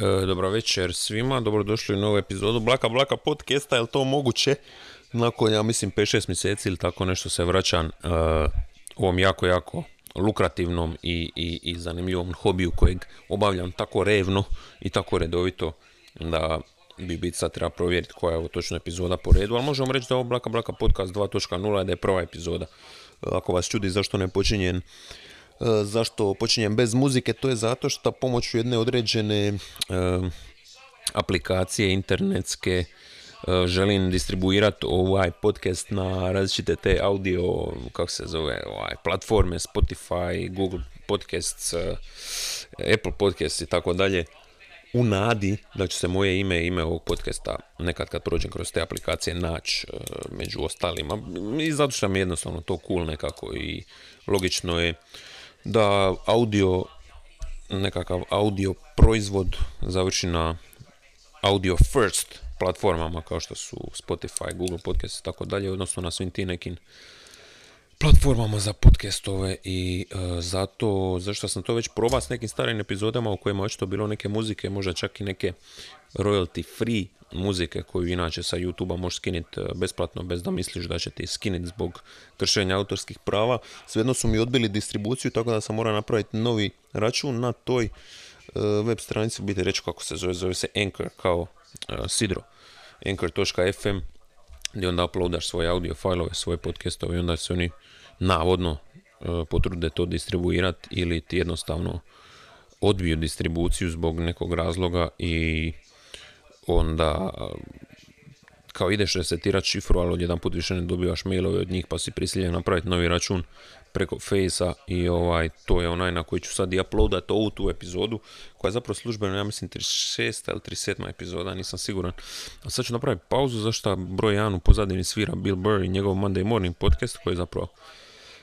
E, dobro večer svima, dobrodošli u novu epizodu Blaka Blaka podcasta, je to moguće? Nakon, ja mislim, 5-6 mjeseci ili tako nešto se vraćam e, ovom jako, jako lukrativnom i, i, i zanimljivom hobiju kojeg obavljam tako revno i tako redovito da bi bit sad treba provjeriti koja je ovo točno epizoda po redu, ali možemo reći da je ovo Blaka Blaka podcast 2.0 da je prva epizoda. E, ako vas čudi zašto ne počinjem e, zašto počinjem bez muzike, to je zato što pomoću jedne određene e, aplikacije internetske želim distribuirati ovaj podcast na različite te audio, kako se zove, ovaj, platforme, Spotify, Google Podcasts, Apple Podcasts i tako dalje u nadi da će se moje ime i ime ovog podcasta nekad kad prođem kroz te aplikacije naći e, među ostalima. I zato što mi je jednostavno to cool nekako i logično je da audio nekakav audio proizvod završi na audio first platformama kao što su Spotify, Google Podcast i tako dalje, odnosno na svim tim nekim platformama za podcastove i uh, zato, zašto sam to već probao s nekim starim epizodama u kojima očito bilo neke muzike, možda čak i neke royalty free muzike koju inače sa YouTube-a možeš skiniti e, besplatno bez da misliš da će ti skiniti zbog kršenja autorskih prava. Svejedno su mi odbili distribuciju tako da sam morao napraviti novi račun na toj uh, web stranici, biti reći kako se zove, zove se Anchor kao uh, Sidro. Anchor.fm gdje onda uploadaš svoje audio fajlove, svoje podcastove i onda se oni navodno e, potrude to distribuirati ili ti jednostavno odbiju distribuciju zbog nekog razloga i onda kao ideš resetirati šifru, ali odjedan put više ne dobivaš mailove od njih pa si prisiljen napraviti novi račun preko Facea i ovaj, to je onaj na koji ću sad i uploadat ovu tu epizodu koja je zapravo službeno, ja mislim 36. ili 37. epizoda, nisam siguran. A sad ću napraviti pauzu zašto broj 1 u pozadini svira Bill Burr i njegov Monday Morning podcast koji je zapravo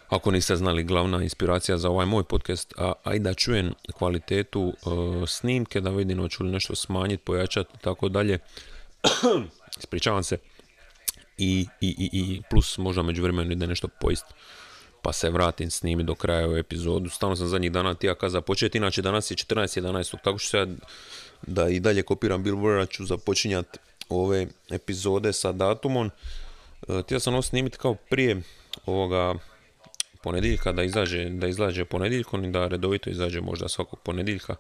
ako niste znali glavna inspiracija za ovaj moj podcast, a, i da čujem kvalitetu uh, snimke, da vidim hoću li nešto smanjiti, pojačati i tako dalje. Ispričavam se. I, i, i, i plus možda među vremenu ide nešto pojist pa se vratim snimi do kraja epizodu. Stalno sam zadnjih dana tija kaza početi, inače danas je 14.11. Tako ću se da i dalje kopiram Bill Burra, ću započinjati ove epizode sa datumom. E, htio sam ovo snimiti kao prije ovoga ponedjeljka da izađe, da izađe ponedjeljkom i da redovito izađe možda svakog ponedjeljka,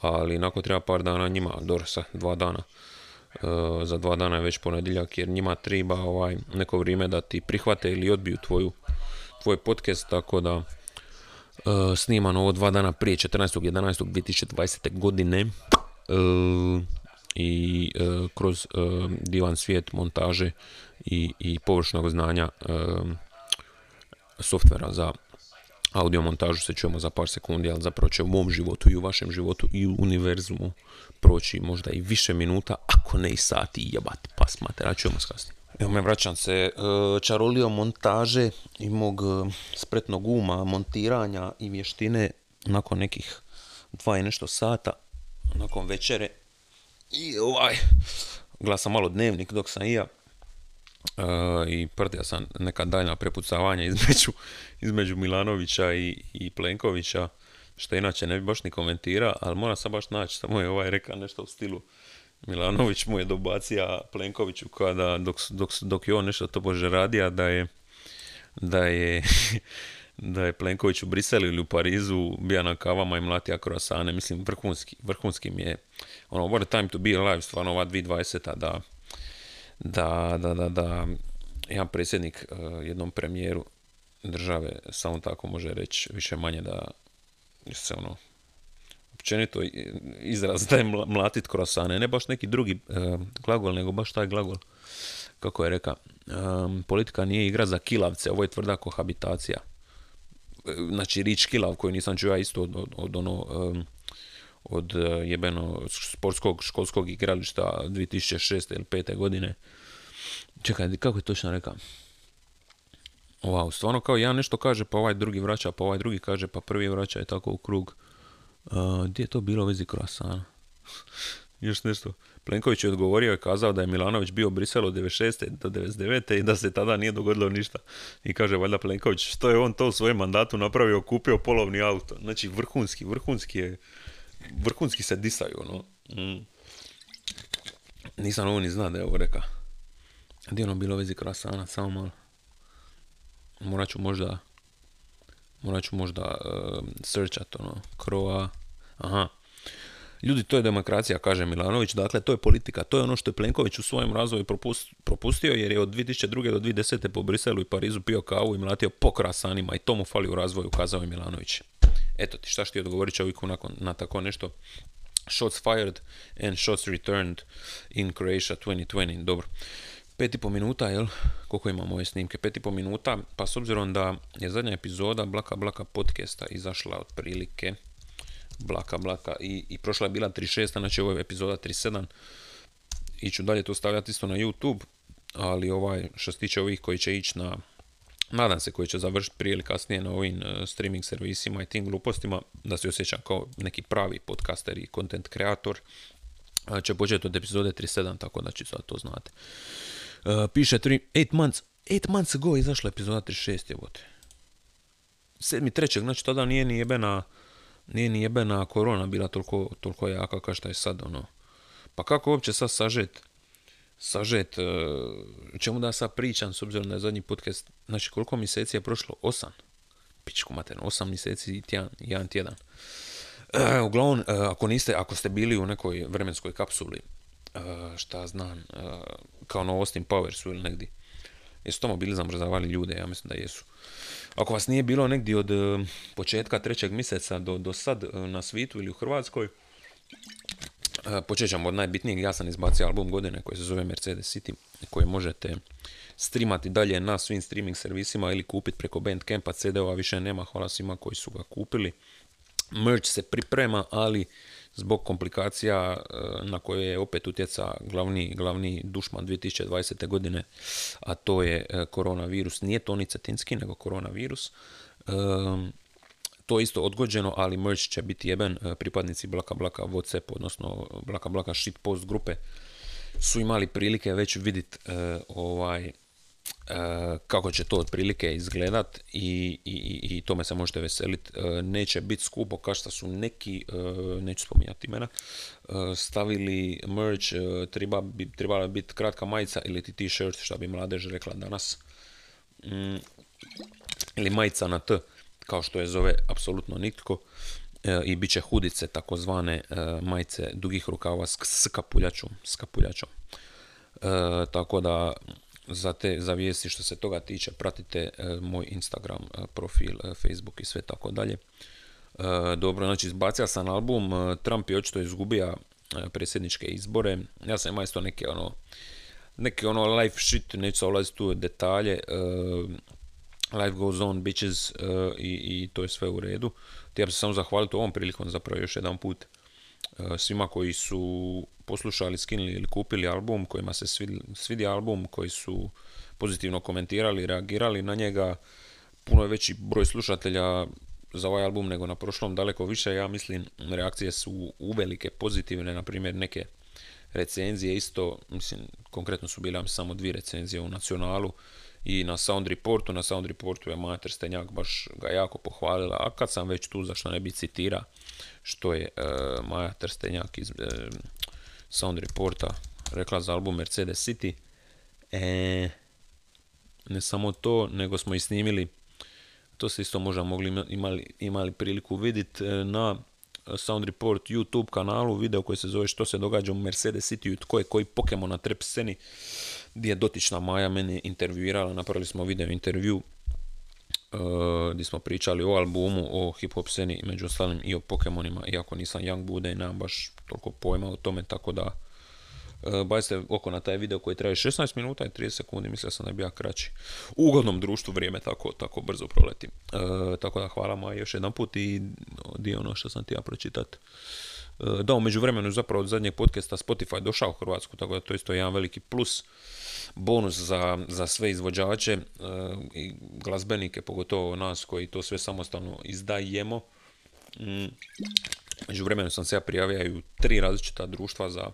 ali nakon treba par dana njima, dorsa, dva dana. E, za dva dana je već ponedjeljak jer njima treba ovaj, neko vrijeme da ti prihvate ili odbiju tvoju tvoj podcast, tako da uh, sniman ovo dva dana prije 14.11.2020. godine uh, i uh, kroz uh, divan svijet montaže i, i površnog znanja softvera za audio montažu se čujemo za par sekundi, ali zapravo će u mom životu i u vašem životu i u univerzumu proći možda i više minuta, ako ne i sati, jebati pas matera, čujemo s kasnije. Evo me vraćam se, e, čarolio montaže i mog e, spretnog uma, montiranja i vještine nakon nekih dva i nešto sata, nakon večere. I ovaj, glasam malo dnevnik dok sam i ja. Uh, I prtio sam neka daljna prepucavanja između, između Milanovića i, i Plenkovića, što inače ne bi baš ni komentira, ali moram sam baš naći, samo je ovaj rekao nešto u stilu Milanović mu je dobacija Plenkoviću kada dok, dok, dok je on nešto to bože radija da je da je da je Plenković u Briselu ili u Parizu bija na kavama i mlatija krosane, mislim vrhunski, vrhunski mi je ono what a time to be alive, stvarno ova 2020 da da, da, da, da jedan predsjednik uh, jednom premijeru države samo tako može reći više manje da se ono općenito izraz da je mlatit krosane, ne baš neki drugi uh, glagol, nego baš taj glagol, kako je reka, um, politika nije igra za kilavce, ovo je tvrda kohabitacija. E, znači, rič kilav koju nisam čuo isto od, ono, od jebeno sportskog školskog igrališta 2006. ili 5. godine. Čekaj, kako je točno rekao? Wow, stvarno kao ja nešto kaže, pa ovaj drugi vraća, pa ovaj drugi kaže, pa prvi vraća i tako u krug. Uh, gdje je to bilo u vezi krasana? Još nešto. Plenković je odgovorio i kazao da je Milanović bio u Briselu od 96. do 99. i da se tada nije dogodilo ništa. I kaže valjda Plenković što je on to u svojem mandatu napravio, kupio polovni auto. Znači vrhunski, vrhunski je, vrhunski se disaju, ono. Mm. Nisam ovo ni zna da je ovo reka. Gdje ono bilo vezi krasana, samo malo. Morat ću možda morat ću možda uh, searchat ono, kroa, aha, Ljudi, to je demokracija, kaže Milanović, dakle to je politika, to je ono što je Plenković u svojem razvoju propustio jer je od 2002. do 2010. po Briselu i Parizu pio kavu i mlatio po krasanima i to mu fali u razvoju, kazao je Milanović. Eto ti, šta što ti odgovorit čovjeku nakon, na tako nešto? Shots fired and shots returned in Croatia 2020. Dobro. Pet i po minuta, jel? Koliko imamo ove snimke? Pet i po minuta, pa s obzirom da je zadnja epizoda Blaka Blaka podcasta izašla otprilike blaka, blaka. I, i prošla je bila 36, znači ovo je epizoda 37. Iću dalje to stavljati isto na YouTube, ali ovaj, što se tiče ovih koji će ići na, nadam se koji će završiti prije ili kasnije na ovim uh, streaming servisima i tim glupostima, da se osjećam kao neki pravi podcaster i content kreator, će početi od epizode 37, tako da će sad to znate. Uh, piše 8 months, 8 months ago izašla epizoda 36, jebote. 7.3. znači tada nije ni jebena nije ni jebena korona bila toliko, toliko jaka kao što je sad, ono. Pa kako uopće sad sažet, sažet, uh, čemu da sad pričam, s obzirom je zadnji podcast, znači koliko mjeseci je prošlo? Osam. Pičku materno, osam mjeseci i tjedan, jedan tjedan. Uh, uglavnom, uh, ako niste, ako ste bili u nekoj vremenskoj kapsuli, uh, šta znam, kao na Austin Powersu ili negdje, jesu tamo bili zamrzavali ljude, ja mislim da jesu. Ako vas nije bilo negdje od e, početka trećeg mjeseca do, do sad e, na svitu ili u Hrvatskoj, e, počet ćemo od najbitnijeg. Ja sam izbacio album godine koji se zove Mercedes City, koji možete streamati dalje na svim streaming servisima ili kupiti preko Bandcampa. CD-ova više nema, hvala svima koji su ga kupili. Merch se priprema, ali zbog komplikacija e, na koje je opet utjeca glavni, glavni dušman 2020. godine, a to je e, koronavirus. Nije to ni cetinski, nego koronavirus. To isto odgođeno, ali merch će biti jeben. Pripadnici Blaka Blaka Whatsapp, odnosno Blaka Blaka shitpost grupe, su imali prilike već vidjeti ovaj, E, kako će to otprilike izgledat i, i, i tome se možete veseliti. E, neće biti skupo kao što su neki, e, neću spominjati imena, stavili merch, treba bi, trebala biti kratka majica ili ti t-shirt, što bi mladež rekla danas. Mm, ili majica na T, kao što je zove apsolutno nitko. I bit će hudice, takozvane majice dugih rukava s kapuljačom. S kapuljačom. tako da za te za vijesti što se toga tiče pratite e, moj Instagram e, profil, e, Facebook i sve tako dalje. Dobro, znači izbacio sam album, Trump je očito izgubio predsjedničke izbore. Ja sam imao isto neke ono neke ono life shit, neću ulaziti tu detalje. Life goes on, bitches i, i to je sve u redu. Ti ja bi se samo zahvaliti ovom prilikom zapravo još jedan put svima koji su poslušali, skinuli ili kupili album, kojima se svidi, album, koji su pozitivno komentirali, reagirali na njega. Puno je veći broj slušatelja za ovaj album nego na prošlom, daleko više. Ja mislim, reakcije su uvelike pozitivne, na primjer neke recenzije isto, mislim, konkretno su bile samo dvije recenzije u Nacionalu i na Sound Reportu. Na Sound Reportu je Maja Trstenjak baš ga jako pohvalila, a kad sam već tu, zašto ne bi citira što je uh, Maja Trstenjak iz uh, Sound Reporta rekla za album Mercedes City. E, ne samo to, nego smo i snimili, to se isto možda mogli imali, imali priliku vidjeti e, na Sound Report YouTube kanalu, video koji se zove što se događa u Mercedes City, tko je koji Pokemon na trep sceni, gdje je dotična Maja mene intervjuirala, napravili smo video intervju Uh, gdje smo pričali o albumu, o hip hop sceni, među ostalim i o Pokemonima, iako nisam Young Bude i nemam baš toliko pojma o tome, tako da uh, oko na taj video koji traje 16 minuta i 30 sekundi, mislio sam da je bio kraći. U ugodnom društvu vrijeme tako, tako brzo proleti. Uh, tako da hvala ma još jedan put i dio ono što sam ti ja pročitat. Da, umeđu vremenu zapravo od zadnjeg podcasta Spotify došao u Hrvatsku, tako da to isto jedan veliki plus bonus za, za sve izvođače e, i glazbenike, pogotovo nas koji to sve samostalno izdajemo. Mm. Među vremenu sam se ja prijavio u tri različita društva za,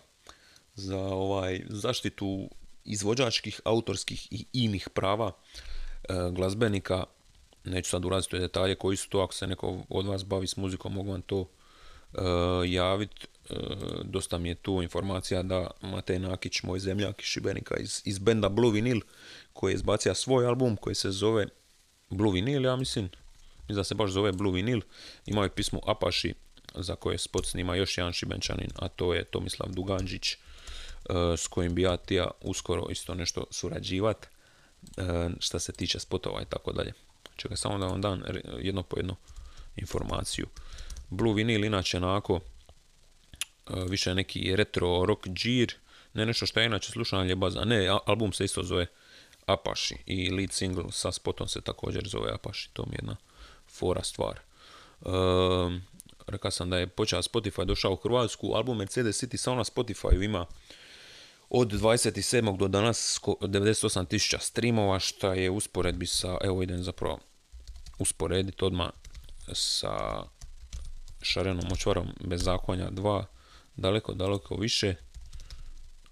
za ovaj zaštitu izvođačkih, autorskih i inih prava e, glazbenika. Neću sad ulaziti u detalje koji su to, ako se neko od vas bavi s muzikom, mogu vam to javiti. dosta mi je tu informacija da Matej Nakić, moj zemljak iz Šibenika, iz, iz benda Blue Vinyl, koji je izbacio svoj album koji se zove Blue Vinyl, ja mislim, mislim da se baš zove Blue Vinyl, imao je pismo Apaši, za koje spot snima još jedan šibenčanin, a to je Tomislav Duganđić, e, s kojim bi ja tija uskoro isto nešto surađivat, što se tiče spotova i tako dalje. Čekaj, samo da vam dam jedno po jedno informaciju. Blue Vinyl inače onako e, više neki retro rock džir, ne nešto što je inače slušanje je baza, ne, album se isto zove Apaši i lead single sa spotom se također zove Apaši, to mi je jedna fora stvar. Um, rekao sam da je počeo Spotify došao u Hrvatsku, album Mercedes City samo na Spotify ima od 27. do danas 98.000 streamova, što je usporedbi sa, evo idem zapravo usporediti odmah sa Šarenom močvarom bez zakonja 2, daleko, daleko više.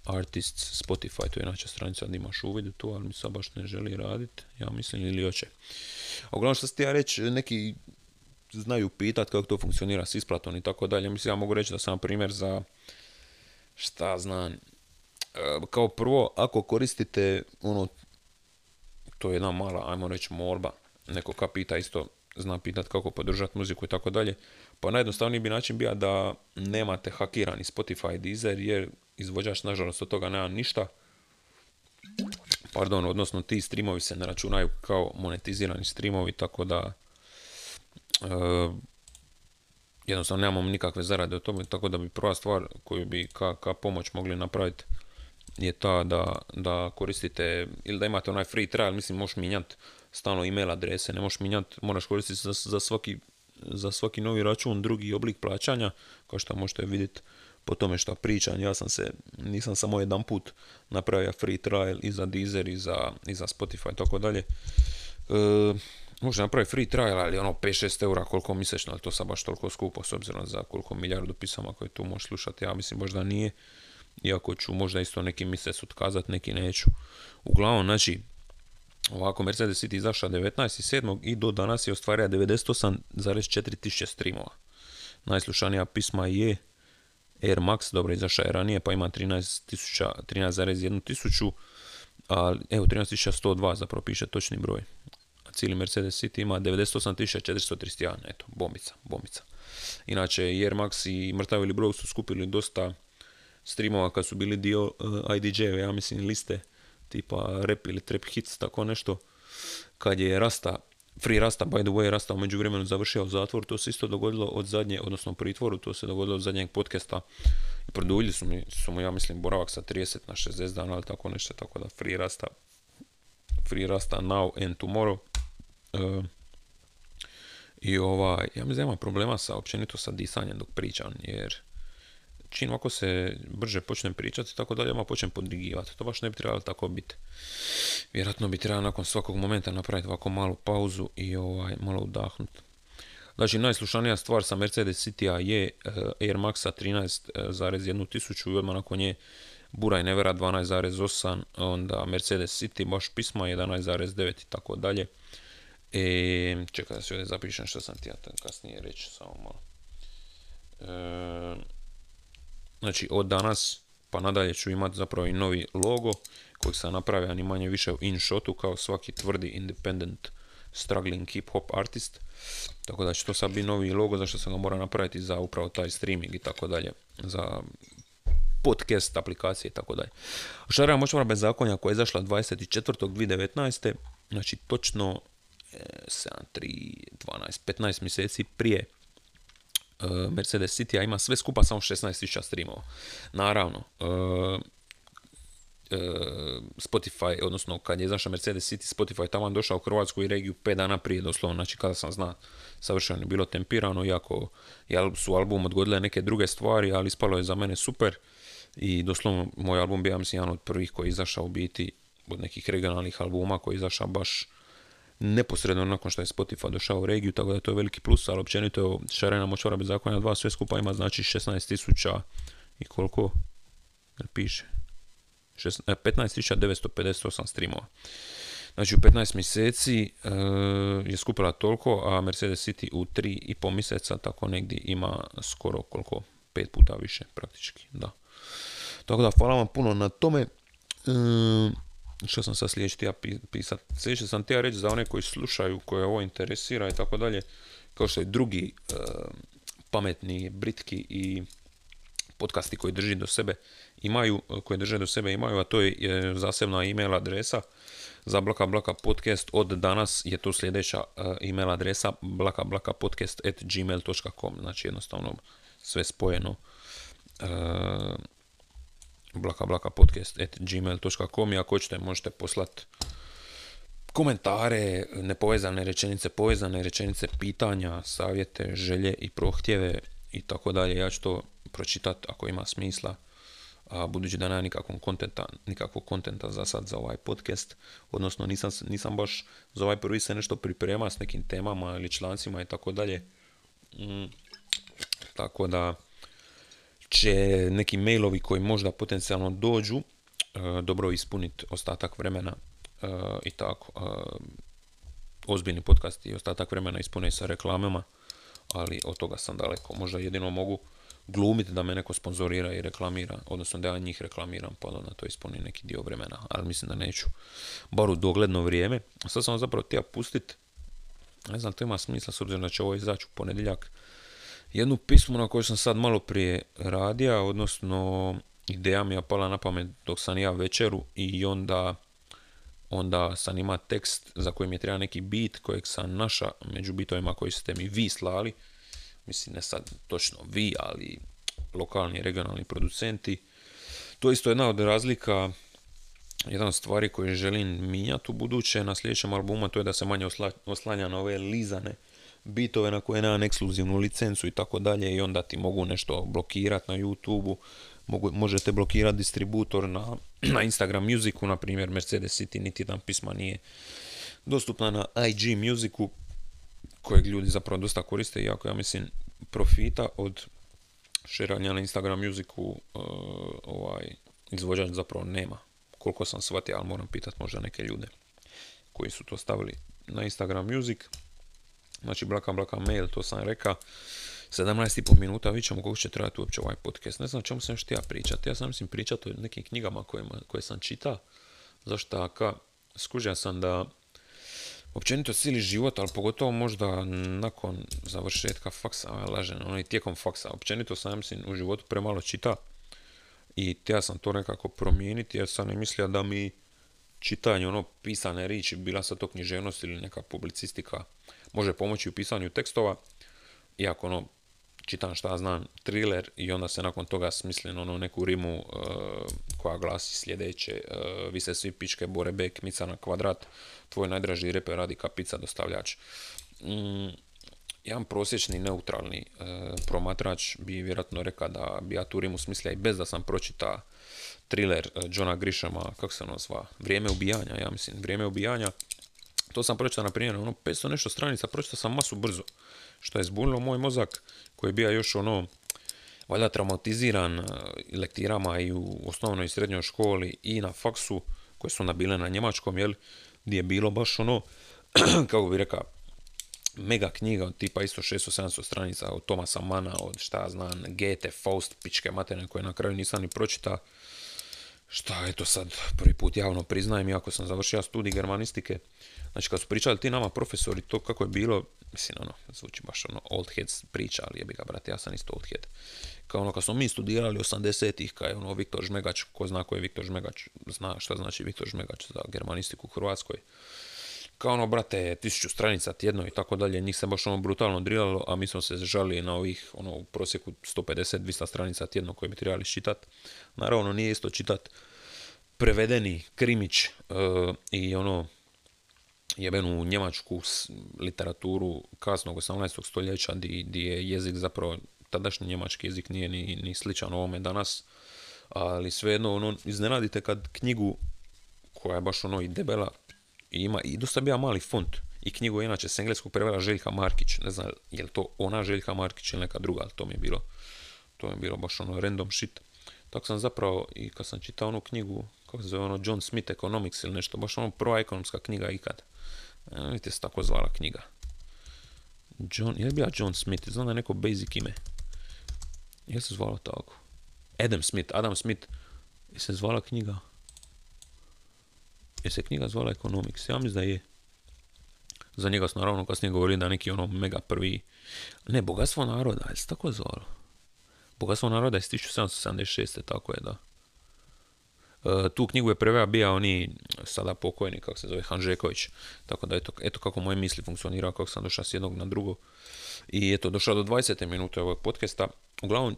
Artists Spotify, to je inače stranica da imaš uvid u to, ali mi sad baš ne želi raditi, ja mislim, ili hoće. A uglavnom što ste ja reći, neki znaju pitat kako to funkcionira s isplatom i tako dalje. Mislim, ja mogu reći da sam primjer za, šta znam, e, kao prvo, ako koristite ono, to je jedna mala, ajmo reći, morba, neko ka pita isto, zna pitat kako podržati muziku i tako dalje, pa najjednostavniji bi način bio da nemate hakirani Spotify Deezer, jer izvođač nažalost od toga nema ništa, pardon, odnosno ti streamovi se ne računaju kao monetizirani streamovi, tako da uh, jednostavno nemamo nikakve zarade od tome, tako da bi prva stvar koju bi ka, ka pomoć mogli napraviti je ta da, da koristite ili da imate onaj free trial, mislim možeš mijenjati stalno email adrese, ne možeš mijenjati, moraš koristiti za, za, svaki, za svaki novi račun drugi oblik plaćanja, kao što možete vidjeti po tome što pričam, ja sam se, nisam samo jedan put napravio free trial i za Deezer i za, i za Spotify i tako dalje. E, može napraviti free trial, ali ono 5-6 eura koliko mjesečno, ali to sad baš toliko skupo s obzirom za koliko milijardu pisama koje tu možeš slušati, ja mislim možda nije, iako ću možda isto neki mjesec otkazati, neki neću. Uglavnom, znači, ovako Mercedes City izašao 19.7. i do danas je ostvario 98,4 tisuće streamova. Najslušanija pisma je Air Max, dobro izašao je ranije pa ima 13,1 tisuću, a evo 13.102 zapravo piše točni broj cijeli Mercedes City ima 98.431, eto, bombica, bombica. Inače, Air Max i Mrtav ili Broj su skupili dosta streamova kad su bili dio uh, eh, IDJ, ja mislim liste tipa rap ili trap hits, tako nešto. Kad je Rasta, Free Rasta, by the way, Rasta umeđu vremenu završio u zatvor, to se isto dogodilo od zadnje, odnosno pritvoru, to se dogodilo od zadnjeg podcasta. I produljili su mi, su mu, ja mislim, boravak sa 30 na 60 dana, ali tako nešto, tako da Free Rasta, Free Rasta now and tomorrow. Uh, I ovaj, ja mislim da problema sa općenito sa disanjem dok pričam, jer čim ako se brže počnem pričati tako dalje, ja počnem podrigivati. To baš ne bi trebalo tako biti. Vjerojatno bi trebalo nakon svakog momenta napraviti ovako malu pauzu i ovaj, malo udahnuti. Znači, najslušanija stvar sa Mercedes City je uh, Air Maxa 13,1 tisuću i odmah nakon nje Buraj Nevera 12,8, onda Mercedes City baš pisma 11,9 i tako dalje. E, čekaj da se ovdje zapišem što sam ti ja kasnije reći, samo malo. E, znači od danas pa nadalje ću imati zapravo i novi logo koji sam napravio ni manje više u InShotu kao svaki tvrdi independent struggling hip hop artist. Tako da će to sad biti novi logo zašto sam ga morao napraviti za upravo taj streaming i tako dalje. Za podcast aplikacije i tako dalje. Šarija moćvara bez zakonja koja je izašla 24.2019. Znači točno 7, 3, 12, 15 mjeseci prije Mercedes City, ima sve skupa samo 16.000 streamova. Naravno, uh, Spotify, odnosno kad je izašao Mercedes City, Spotify tamo došao u Hrvatsku i regiju 5 dana prije doslovno, znači kada sam zna savršeno je bilo tempirano, iako su album odgodile neke druge stvari, ali ispalo je za mene super i doslovno moj album bio mislim jedan od prvih koji je izašao u biti od nekih regionalnih albuma koji je izašao baš neposredno nakon što je Spotify došao u regiju, tako da to je veliki plus, ali općenito je šarena močvara bez zakonja dva sve skupa ima znači 16.000 i koliko piše 15.958 e, streamova. Znači u 15 mjeseci e, je skupila toliko, a Mercedes City u 3,5 mjeseca tako negdje ima skoro koliko pet puta više praktički, da. Tako da hvala vam puno na tome. E, što sam sad sljedeći ja pisat? Sljedeći sam ja reći za one koji slušaju, koje ovo interesira i tako dalje, kao što je drugi e, pametni, britki i podcasti koji drži do sebe imaju, koje drže do sebe imaju, a to je zasebna email adresa za Blaka Blaka podcast. Od danas je to sljedeća e, email adresa blaka blaka podcast at gmail.com, znači jednostavno sve spojeno. E, blaka blaka podcast at gmail.com i ako hoćete možete poslati komentare, nepovezane rečenice, povezane rečenice, pitanja, savjete, želje i prohtjeve i tako dalje. Ja ću to pročitati ako ima smisla, a budući da nema nikakvog kontenta, nikakvog kontenta za sad za ovaj podcast, odnosno nisam, nisam baš za ovaj prvi se nešto priprema s nekim temama ili člancima i tako dalje. Mm, tako da će neki mailovi koji možda potencijalno dođu e, dobro ispuniti ostatak vremena e, i tako. E, ozbiljni podcast i ostatak vremena ispune sa reklamama, ali od toga sam daleko. Možda jedino mogu glumiti da me neko sponzorira i reklamira, odnosno da ja njih reklamiram pa da to ispuni neki dio vremena, ali mislim da neću. Bar u dogledno vrijeme. Sad sam zapravo htio pustiti, ne znam, to ima smisla s obzirom da će ovo izaći u ponedjeljak, jednu pismu na kojoj sam sad malo prije radio, odnosno ideja mi je pala na pamet dok sam ja večeru i onda onda sam ima tekst za koji mi je treba neki bit kojeg sam naša među bitovima koji ste mi vi slali mislim ne sad točno vi, ali lokalni regionalni producenti. To je isto jedna od razlika, jedna od stvari koje želim mijenjati u buduće na sljedećem albumu, to je da se manje oslanja na ove lizane bitove na koje nemam ekskluzivnu licencu i tako dalje i onda ti mogu nešto blokirati na youtube možete blokirati distributor na, na Instagram Musicu, na primjer Mercedes City, niti jedan pisma nije dostupna na IG Musicu, kojeg ljudi zapravo dosta koriste, iako ja mislim profita od širanja na Instagram Musicu uh, ovaj, izvođač zapravo nema. Koliko sam shvatio, ali moram pitati možda neke ljude koji su to stavili na Instagram Music. Znači, blaka, blaka mail, to sam rekao. 17,5 minuta, vidjet ćemo koliko će trajati uopće ovaj podcast. Ne znam čemu sam još ja pričati. Ja sam mislim pričati o nekim knjigama koje, koje sam čitao. Zašto taka? Skužio sam da općenito cijeli život, ali pogotovo možda nakon završetka faksa, lažem, ono i tijekom faksa, općenito sam mislim u životu premalo čita i ja sam to nekako promijeniti jer sam ne mislio da mi čitanje, ono, pisane riječi, bila sa to književnost ili neka publicistika, može pomoći u pisanju tekstova, iako ono, čitam šta znam, thriller i onda se nakon toga smislim ono neku rimu uh, koja glasi sljedeće, uh, vi se svi pičke bore bek, mica na kvadrat, tvoj najdraži reper radi kapica dostavljač. Mm, jedan prosječni neutralni uh, promatrač bi vjerojatno rekao da bi ja tu rimu smislio i bez da sam pročita thriller Johna Grishama, kako se ono zva, Vrijeme ubijanja, ja mislim, Vrijeme ubijanja. To sam pročitao, na primjer, ono 500 nešto stranica, pročitao sam masu brzo, što je zbunilo moj mozak koji je bio još ono, valjda traumatiziran e, lektirama i u osnovnoj i srednjoj školi i na faksu, koje su onda bile na njemačkom, jel, gdje je bilo baš ono, kako bi rekao, mega knjiga od tipa isto 600-700 stranica od Tomasa Mana, od šta znam, Goethe, Faust, pičke materne koje na kraju nisam ni pročita. Šta, eto sad, prvi put javno priznajem, iako sam završio studij germanistike. Znači, kad su pričali ti nama profesori to kako je bilo, mislim, ono, zvuči baš ono old heads priča, ali jebi ga, brate, ja sam isto old head. Kao ono, kad smo mi studirali 80-ih, kao je ono Viktor Žmegač, ko zna ko je Viktor Žmegač, zna šta znači Viktor Žmegač za germanistiku u Hrvatskoj. Kao ono, brate, tisuću stranica tjedno i tako dalje, njih se baš ono brutalno drilalo, a mi smo se žali na ovih, ono, u prosjeku 150-200 stranica tjedno koje bi trebali čitati. Naravno, nije isto čitati prevedeni krimić uh, i ono jebenu njemačku literaturu kasnog 18. stoljeća di, je jezik zapravo, tadašnji njemački jezik nije ni, ni sličan ovome danas, ali svejedno ono, iznenadite kad knjigu koja je baš ono i debela i ima i dosta bija mali font i knjigu je inače s engleskog prevela Željka Markić, ne znam je li to ona Željka Markić ili neka druga, ali to mi je bilo to mi je bilo baš ono random shit. Tako sam zapravo i kad sam čitao onu knjigu, kako se zove ono John Smith Economics ili nešto, baš ono prva ekonomska knjiga ikad. E, vidite se tako zvala knjiga. John, je bila John Smith? Znam da je neko basic ime. Je se zvala tako? Adam Smith, Adam Smith. Je se zvala knjiga? Je se knjiga zvala Economics? Ja mislim da je. Za njega su naravno kasnije govorili da neki ono mega prvi... Ne, Bogatstvo naroda, je se tako zvalo? Bogatstvo naroda je iz 1776. tako je, da. E, tu knjigu je preveo bio oni sada pokojni, kako se zove, Hanžeković. Tako da eto, eto kako moje misli funkcionira, kako sam došao s jednog na drugo. I eto, došao do 20. minute ovog podcasta. Uglavnom,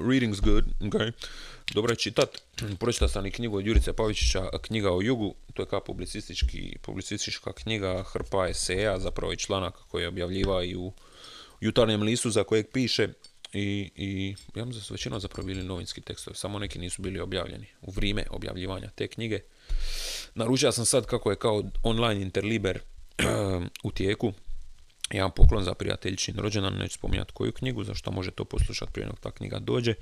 reading's good, okay. Dobro je čitat. Pročitao sam i knjigu od Jurice Pavičića, knjiga o jugu. To je kao publicistički, publicistička knjiga, hrpa eseja, zapravo i članaka koji objavljiva i u jutarnjem listu za kojeg piše. I, i ja mislim da su većina zapravo bili novinski tekstovi, samo neki nisu bili objavljeni u vrijeme objavljivanja te knjige. Naručio sam sad kako je kao online interliber u tijeku, jedan poklon za prijateljičin rođendan, neću spominjati koju knjigu, zašto može to poslušati prije nego ta knjiga dođe.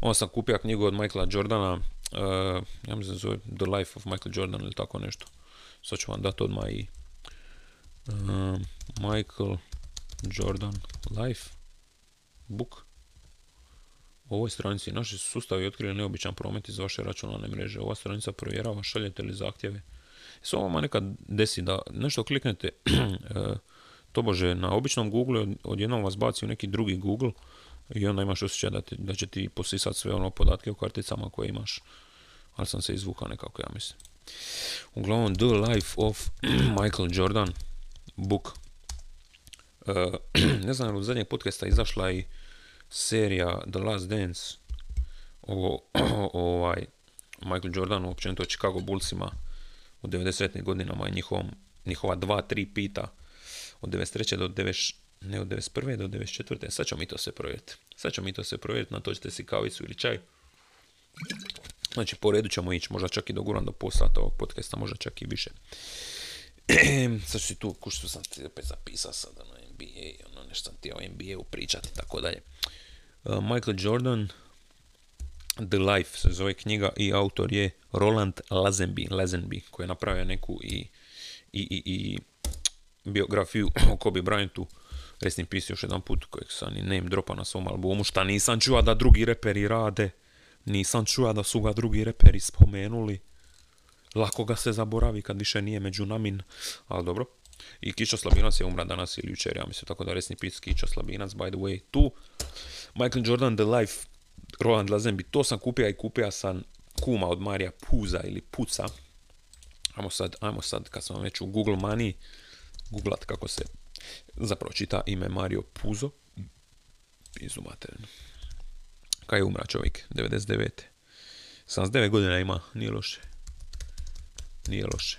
Onda sam kupio knjigu od Michaela Jordana, uh, ja mislim zove The Life of Michael Jordan ili tako nešto. Sad ću vam dati odmah i uh, Michael Jordan Life book. U ovoj stranici naši sustavi otkrili neobičan promet iz vaše računalne mreže. Ova stranica provjerava šaljete li zahtjeve. Se vama nekad desi da nešto kliknete uh, tobože na običnom Google odjednom vas baci u neki drugi Google i onda imaš osjećaj da, da će ti posisati sve ono podatke u karticama koje imaš. Ali sam se izvukao nekako, ja mislim. Uglavnom, The Life of Michael Jordan book. Uh, ne znam, u zadnjeg podcasta izašla i serija The Last Dance o, ovaj Michael Jordanu, općenito o Chicago Bullsima u 90. godinama i njihova dva, tri pita od 93. do 90, ne od 91. do 94. Sad ćemo mi to sve provjeriti. Sad ćemo mi to sve provjeriti, natočite si kavicu ili čaj. Znači, po redu ćemo ići, možda čak i doguram do pol sata ovog podcasta, možda čak i više. sad ću si tu, što sam ti opet zapisao sada na NBA, ono nešto sam ti o NBA-u tako dalje. Uh, Michael Jordan, The Life se zove knjiga i autor je Roland Lazenby, Lazenby koji je napravio neku i, i, i, i biografiju o Kobe Bryantu, resni pis još jedan put kojeg sam i name dropa na svom albumu, šta nisam čuo da drugi reperi rade, nisam čuo da su ga drugi reperi spomenuli, lako ga se zaboravi kad više nije među namin, ali dobro. I Kiča Slabinac je umra danas ili jučer, ja mislim, tako da resni pis Kiča Slabinac, by the way, tu. Michael Jordan, The Life, Roland Lazenby, to sam kupio i kupio sam kuma od Marija Puza ili Puca. Ajmo sad, ajmo sad, kad sam već u Google Money, googlat kako se zapravo čita ime Mario Puzo. Pizu materinu. Kaj je umra čovjek? 99. 79 godina ima, nije loše. Nije loše.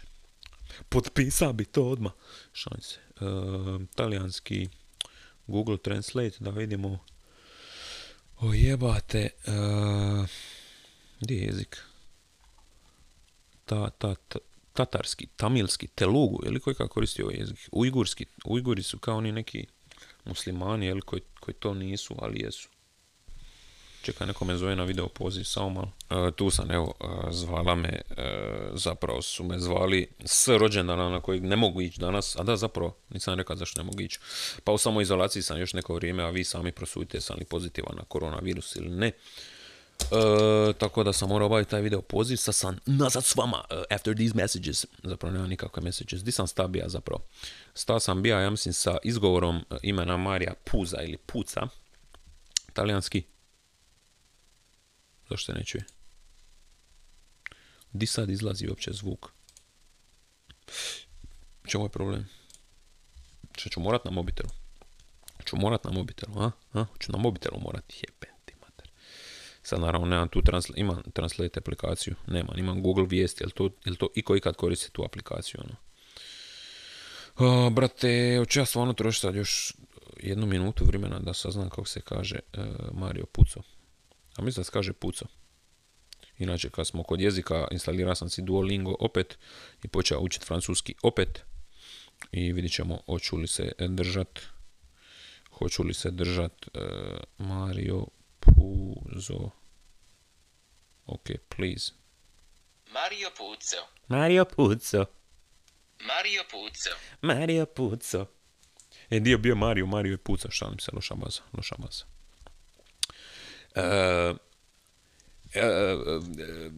Potpisao bi to odmah. Šalim se. E, talijanski Google Translate, da vidimo. O jebate. E, gdje je jezik? Ta, ta, ta, tatarski, tamilski, telugu, je li koji kako koristi ovaj jezik? Ujgurski, Ujguri su kao oni neki muslimani, je koji, koji to nisu, ali jesu. Čekaj, neko me zove na video poziv, samo malo. E, tu sam, evo, e, zvala me, e, zapravo su me zvali s rođendana na kojeg ne mogu ići danas, a da, zapravo, nisam rekao zašto ne mogu ići. Pa u samoizolaciji sam još neko vrijeme, a vi sami prosudite sam li pozitivan na koronavirus ili ne. E, tako da sam morao obaviti taj video poziv, sad sam nazad s vama, uh, after these messages, zapravo nema nikakve messages, di sam sta bija zapravo? Sta sam bija, ja mislim, sa izgovorom uh, imena Marija Puza ili Puca, talijanski. Zašto ne čuje? Di sad izlazi uopće zvuk? Čemu je problem? Što ću morat na mobitelu? Ću morat na mobitelu, a? a? Ću na mobitelu morati, jepe. Sad naravno nemam tu transl imam Translate aplikaciju, nemam, imam Google vijesti, jel to, jel to iko ikad koristi tu aplikaciju, ono. Uh, brate, hoću ja stvarno trošiti sad još jednu minutu vremena da saznam kako se kaže uh, Mario Puco. A mislim da se kaže Puco. Inače, kad smo kod jezika, instalirao sam si Duolingo opet i počeo učiti francuski opet. I vidit ćemo hoću li se držat hoću li se držat uh, Mario Puzo. Ok, please. Mario Puzo. Mario Puzo. Mario Puzo. Mario Puzo. E, dio bio Mario, Mario je Puzo, šalim se, loša baza, loša baza. E, e, e,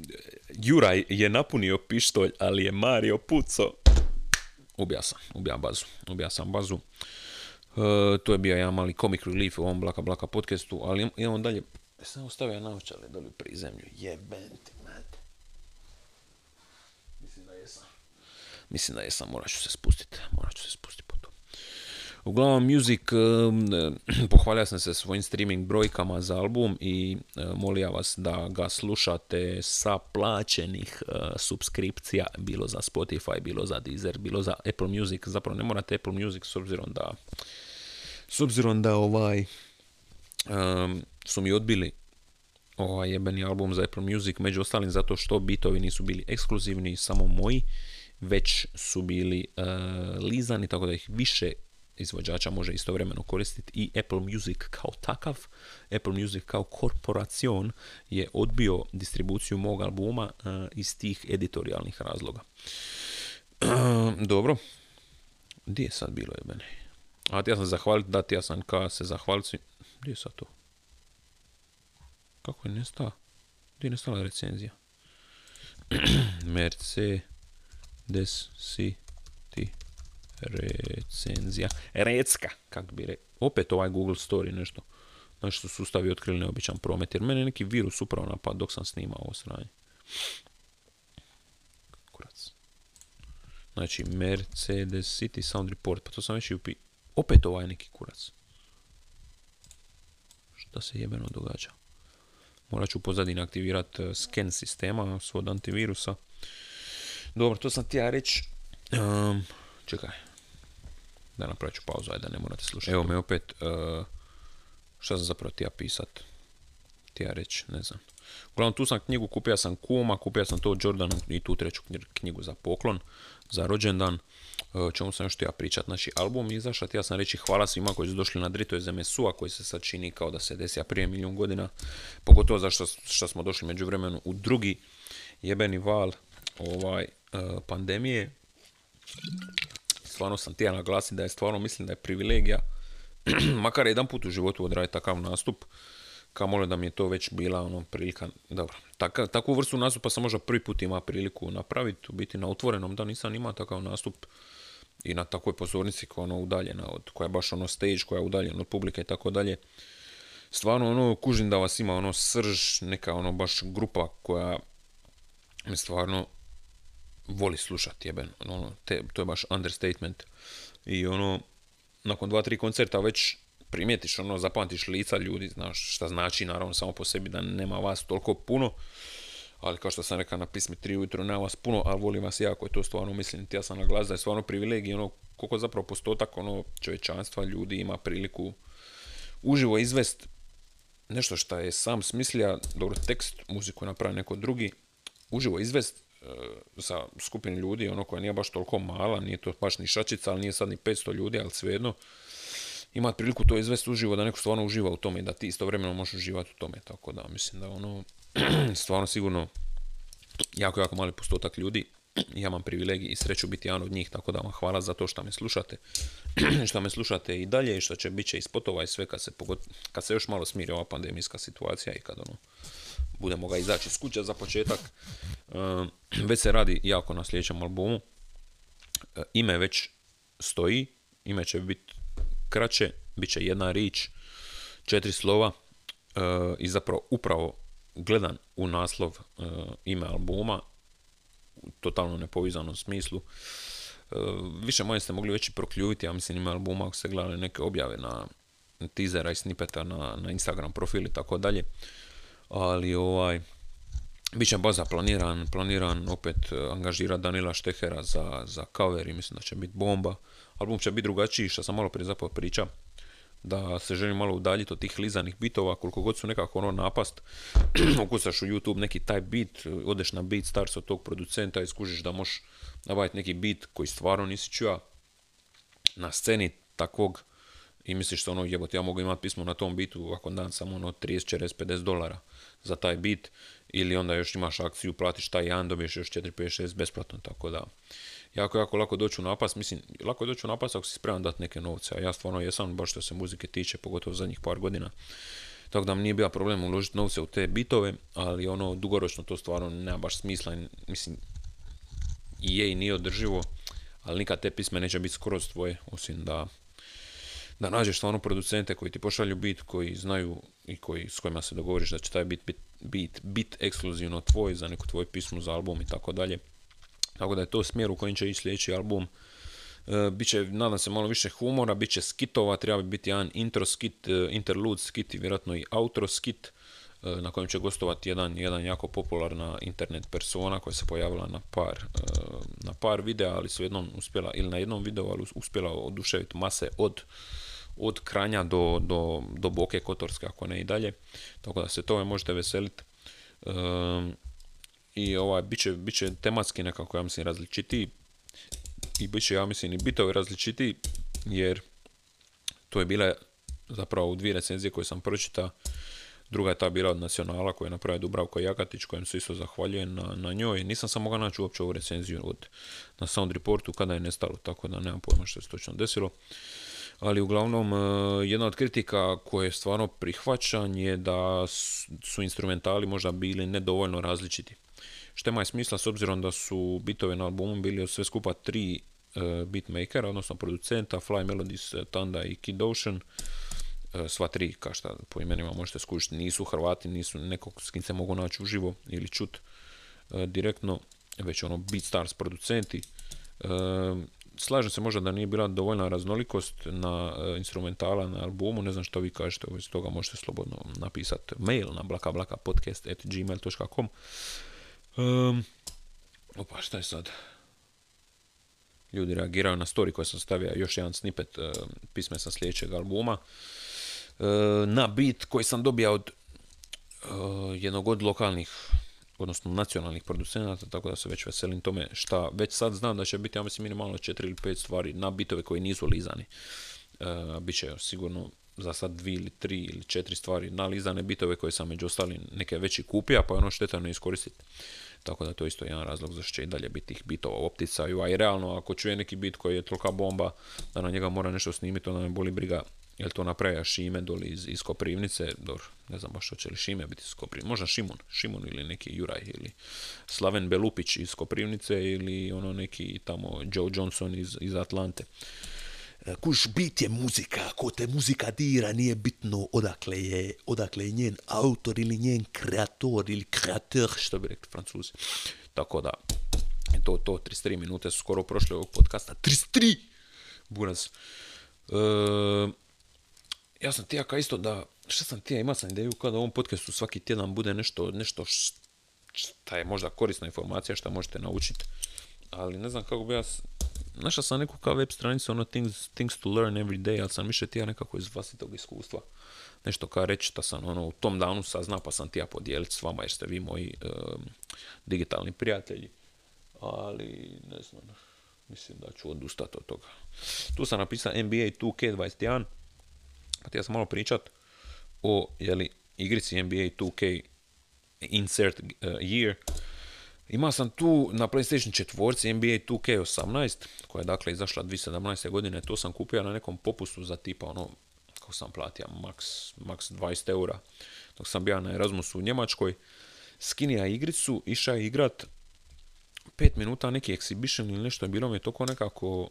Juraj je napunio pištolj, ali je Mario puco. Ubija sam, ubija bazu, ubija sam bazu. E, to je bio jedan mali comic relief u ovom Blaka Blaka podcastu, ali im- idemo dalje. Sam ostavio naočale dolje pri zemlju. Jeben ti mate. Mislim da jesam. Mislim da jesam, morat ću se spustiti. Morat ću se spustiti po to. Uglavnom, Music, eh, pohvalio sam se svojim streaming brojkama za album i molio vas da ga slušate sa plaćenih subskripcija, bilo za Spotify, bilo za Deezer, bilo za Apple Music. Zapravo ne morate Apple Music s obzirom da s obzirom da ovaj um, su mi odbili ovaj jebeni album za Apple Music, među ostalim zato što bitovi nisu bili ekskluzivni, samo moji, već su bili eh, lizani, tako da ih više izvođača može istovremeno koristiti i Apple Music kao takav, Apple Music kao korporacion je odbio distribuciju mog albuma eh, iz tih editorijalnih razloga. Dobro, gdje je sad bilo jebene? A ti ja sam zahvaliti, da ti ja sam ka se zahvaliti. Gdje je sad to? Kako je nestala? Gdje je nestala recenzija? Mercedes City recenzija. Recka, kako bi re... Opet ovaj Google Story nešto. Znači su sustavi otkrili neobičan promet. Jer mene je neki virus upravo napad dok sam snimao ovo sranje. Kurac. Znači Mercedes City Sound Report. Pa to sam već i upi... Opet ovaj neki kurac. Šta se jebeno događa? Morat ću pozadine aktivirati eh, scan sistema svod antivirusa. Dobro, to sam ti ja reći. Um, čekaj. Da napravit ću pauzu, ajde da ne morate slušati. Evo me opet, uh, šta sam zapravo ti ja pisat? Ti ja reći, ne znam. Uglavnom, tu sam knjigu, kupio sam Kuma, kupio sam to Jordanu i tu treću knji- knjigu za poklon, za rođendan. O čemu sam još htio pričat, znači album je izašao, ja sam reći hvala svima koji su došli na Drito iz MSU-a, koji se sad čini kao da se desija prije milijun godina, pogotovo zašto što smo došli među vremenu u drugi jebeni val ovaj e, pandemije. Stvarno sam htio naglasiti da je stvarno mislim da je privilegija makar jedan put u životu odraditi takav nastup, kamoli da mi je to već bila ono prilika, dobro, taka, takvu vrstu nastupa sam možda prvi put ima priliku napraviti, biti na otvorenom, da nisam imao takav nastup i na takvoj pozornici koja je ono udaljena od, koja je baš ono stage, koja je udaljena od publike i tako dalje. Stvarno ono kužim da vas ima ono srž, neka ono baš grupa koja me stvarno voli slušati jeben, ono, te, to je baš understatement. I ono, nakon dva, tri koncerta već primijetiš, ono, zapamtiš lica ljudi, znaš šta znači, naravno, samo po sebi da nema vas toliko puno, ali kao što sam rekao na pismi tri ujutro, nema vas puno, ali volim vas jako, i to stvarno mislim, ja sam na da je stvarno privilegij, ono, koliko zapravo postotak, ono, čovječanstva, ljudi ima priliku uživo izvest nešto što je sam smislija, dobro, tekst, muziku je napravio neko drugi, uživo izvest e, za skupinu ljudi, ono koja nije baš toliko mala, nije to baš ni šačica, ali nije sad ni 500 ljudi, ali svejedno, imat priliku to izvesti uživo, da neko stvarno uživa u tome i da ti istovremeno možeš uživati u tome, tako da mislim da ono, stvarno sigurno jako, jako mali postotak ljudi, ja imam privilegij i sreću biti jedan od njih, tako da vam hvala za to što me slušate, što me slušate i dalje i što će bit će i spotova i sve kad se, pogod, kad se još malo smiri ova pandemijska situacija i kad ono, budemo ga izaći iz kuće za početak. Um, već se radi jako na sljedećem albumu. E, ime već stoji, ime će biti kraće, bit će jedna rič, četiri slova e, i zapravo upravo gledan u naslov e, ime albuma, u totalno nepovezanom smislu. E, više moje ste mogli već i prokljuviti, ja mislim ime albuma ako ste gledali neke objave na teasera i snippeta na, na Instagram profil i tako dalje. Ali ovaj, bit će baza planiran, planiran opet e, angažirati Danila Štehera za, za cover i mislim da će biti bomba. Album će biti drugačiji, što sam malo prije zapravo priča, da se želim malo udaljiti od tih lizanih bitova, koliko god su nekako ono napast, ukucaš u YouTube neki taj beat, odeš na beat stars od tog producenta i skužiš da možeš nabaviti neki beat koji stvarno nisi čuo na sceni takvog i misliš se ono jebote ja mogu imati pismo na tom bitu ako dan samo ono 30, 40, 50 dolara za taj bit ili onda još imaš akciju, platiš taj jedan, dobiješ još 4, 5, 6 besplatno, tako da jako, jako lako doći u napas, mislim, lako je doći u napas ako si spreman dati neke novce, a ja stvarno jesam, baš što se muzike tiče, pogotovo zadnjih par godina. Tako da mi nije bio problem uložiti novce u te bitove, ali ono, dugoročno to stvarno nema baš smisla. Mislim, i je i nije održivo, ali nikad te pisme neće biti skroz tvoje, osim da da nađeš stvarno producente koji ti pošalju bit, koji znaju i koji, s kojima se dogovoriš da će taj bit bit, bit, bit ekskluzivno tvoj za neku tvoju pismu za album i tako dalje. Tako da je to smjer u kojem će ići sljedeći album. E, biće, nadam se, malo više humora, bit će skitova, treba bi biti jedan intro skit, e, interlude skit i vjerojatno i outro skit e, na kojem će gostovati jedan, jedan jako popularna internet persona koja se pojavila na par, na par videa, ali su jednom uspjela, ili na jednom videu, ali uspjela oduševiti mase od od Kranja do, do, do Boke Kotorske, ako ne i dalje. Tako da se tome možete veseliti. I ovaj, bit će, bit će tematski nekako, ja mislim, različitiji. I bit će, ja mislim, i bitovi različitiji, jer to je bila zapravo u dvije recenzije koje sam pročitao. Druga je ta bila od Nacionala koju je napravio Dubravko Jakatić, kojem se isto zahvaljujem na, na njoj. Nisam sam mogao naći uopće ovu recenziju od, na Sound Reportu kada je nestalo, tako da nemam pojma što se točno desilo ali uglavnom e, jedna od kritika koje stvarno prihvaćan je da su instrumentali možda bili nedovoljno različiti. Što ima smisla s obzirom da su bitove na albumu bili od sve skupa tri e, beatmakera, odnosno producenta, Fly Melodies, Tanda i Kid Ocean. E, sva tri, kao šta po imenima možete skušiti, nisu Hrvati, nisu nekog s kim se mogu naći uživo ili čut direktno, već ono Beatstars producenti slažem se možda da nije bila dovoljna raznolikost na instrumentala na albumu, ne znam što vi kažete, iz toga možete slobodno napisati mail na blakablakapodcast.gmail.com um, Opa, šta je sad? Ljudi reagiraju na story koje sam stavio, još jedan snippet uh, pisme sa sljedećeg albuma. na bit koji sam dobio od jednog od lokalnih odnosno nacionalnih producenata, tako da se već veselim tome šta već sad znam da će biti, ja mislim, minimalno četiri ili pet stvari na bitove koji nisu lizani. E, Biće sigurno za sad dvije ili tri ili četiri stvari na lizane bitove koje sam među ostalim neke veći kupija, pa je ono šteta ne iskoristiti. Tako da to je isto jedan razlog zašto će i dalje biti tih bitova u opticaju, a i realno ako čuje neki bit koji je tolika bomba da na njega mora nešto snimiti, onda me boli briga Jel to napravlja Šime doli iz, iz Koprivnice, dobro, ne znam baš će li Šime biti iz Koprivnice, možda Šimun, Šimun ili neki Juraj ili Slaven Belupić iz Koprivnice ili ono neki tamo Joe Johnson iz, iz Atlante. E, kuš, bit je muzika, ako te muzika dira, nije bitno odakle je, odakle je njen autor ili njen kreator ili kreator, što bi rekli francuzi. Tako da, to, to, 33 minute su skoro prošle ovog podcasta. 33! Buraz. E, ja sam tijaka isto da, šta sam tija, imao sam ideju kada u ovom podcastu svaki tjedan bude nešto, nešto šta je možda korisna informacija što možete naučiti, ali ne znam kako bi ja, našao sam neku kao web stranicu, ono things, things to learn every day, ali sam više tija nekako iz vlastitog iskustva, nešto kao reći da sam ono u tom danu saznao pa sam tija podijeliti s vama jer ste vi moji digitalni prijatelji, ali ne znam, mislim da ću odustati od toga. Tu sam napisao NBA 2K21, htio sam malo pričat o jeli, igrici NBA 2K Insert uh, Year. Imao sam tu na PlayStation 4 NBA 2K18, koja je dakle izašla 2017. godine, to sam kupio na nekom popustu za tipa ono, kako sam platio, max, max 20 eura, dok sam bio na Erasmusu u Njemačkoj. Skinija igricu, išao igrat 5 minuta neki exhibition ili nešto, bilo mi je toko nekako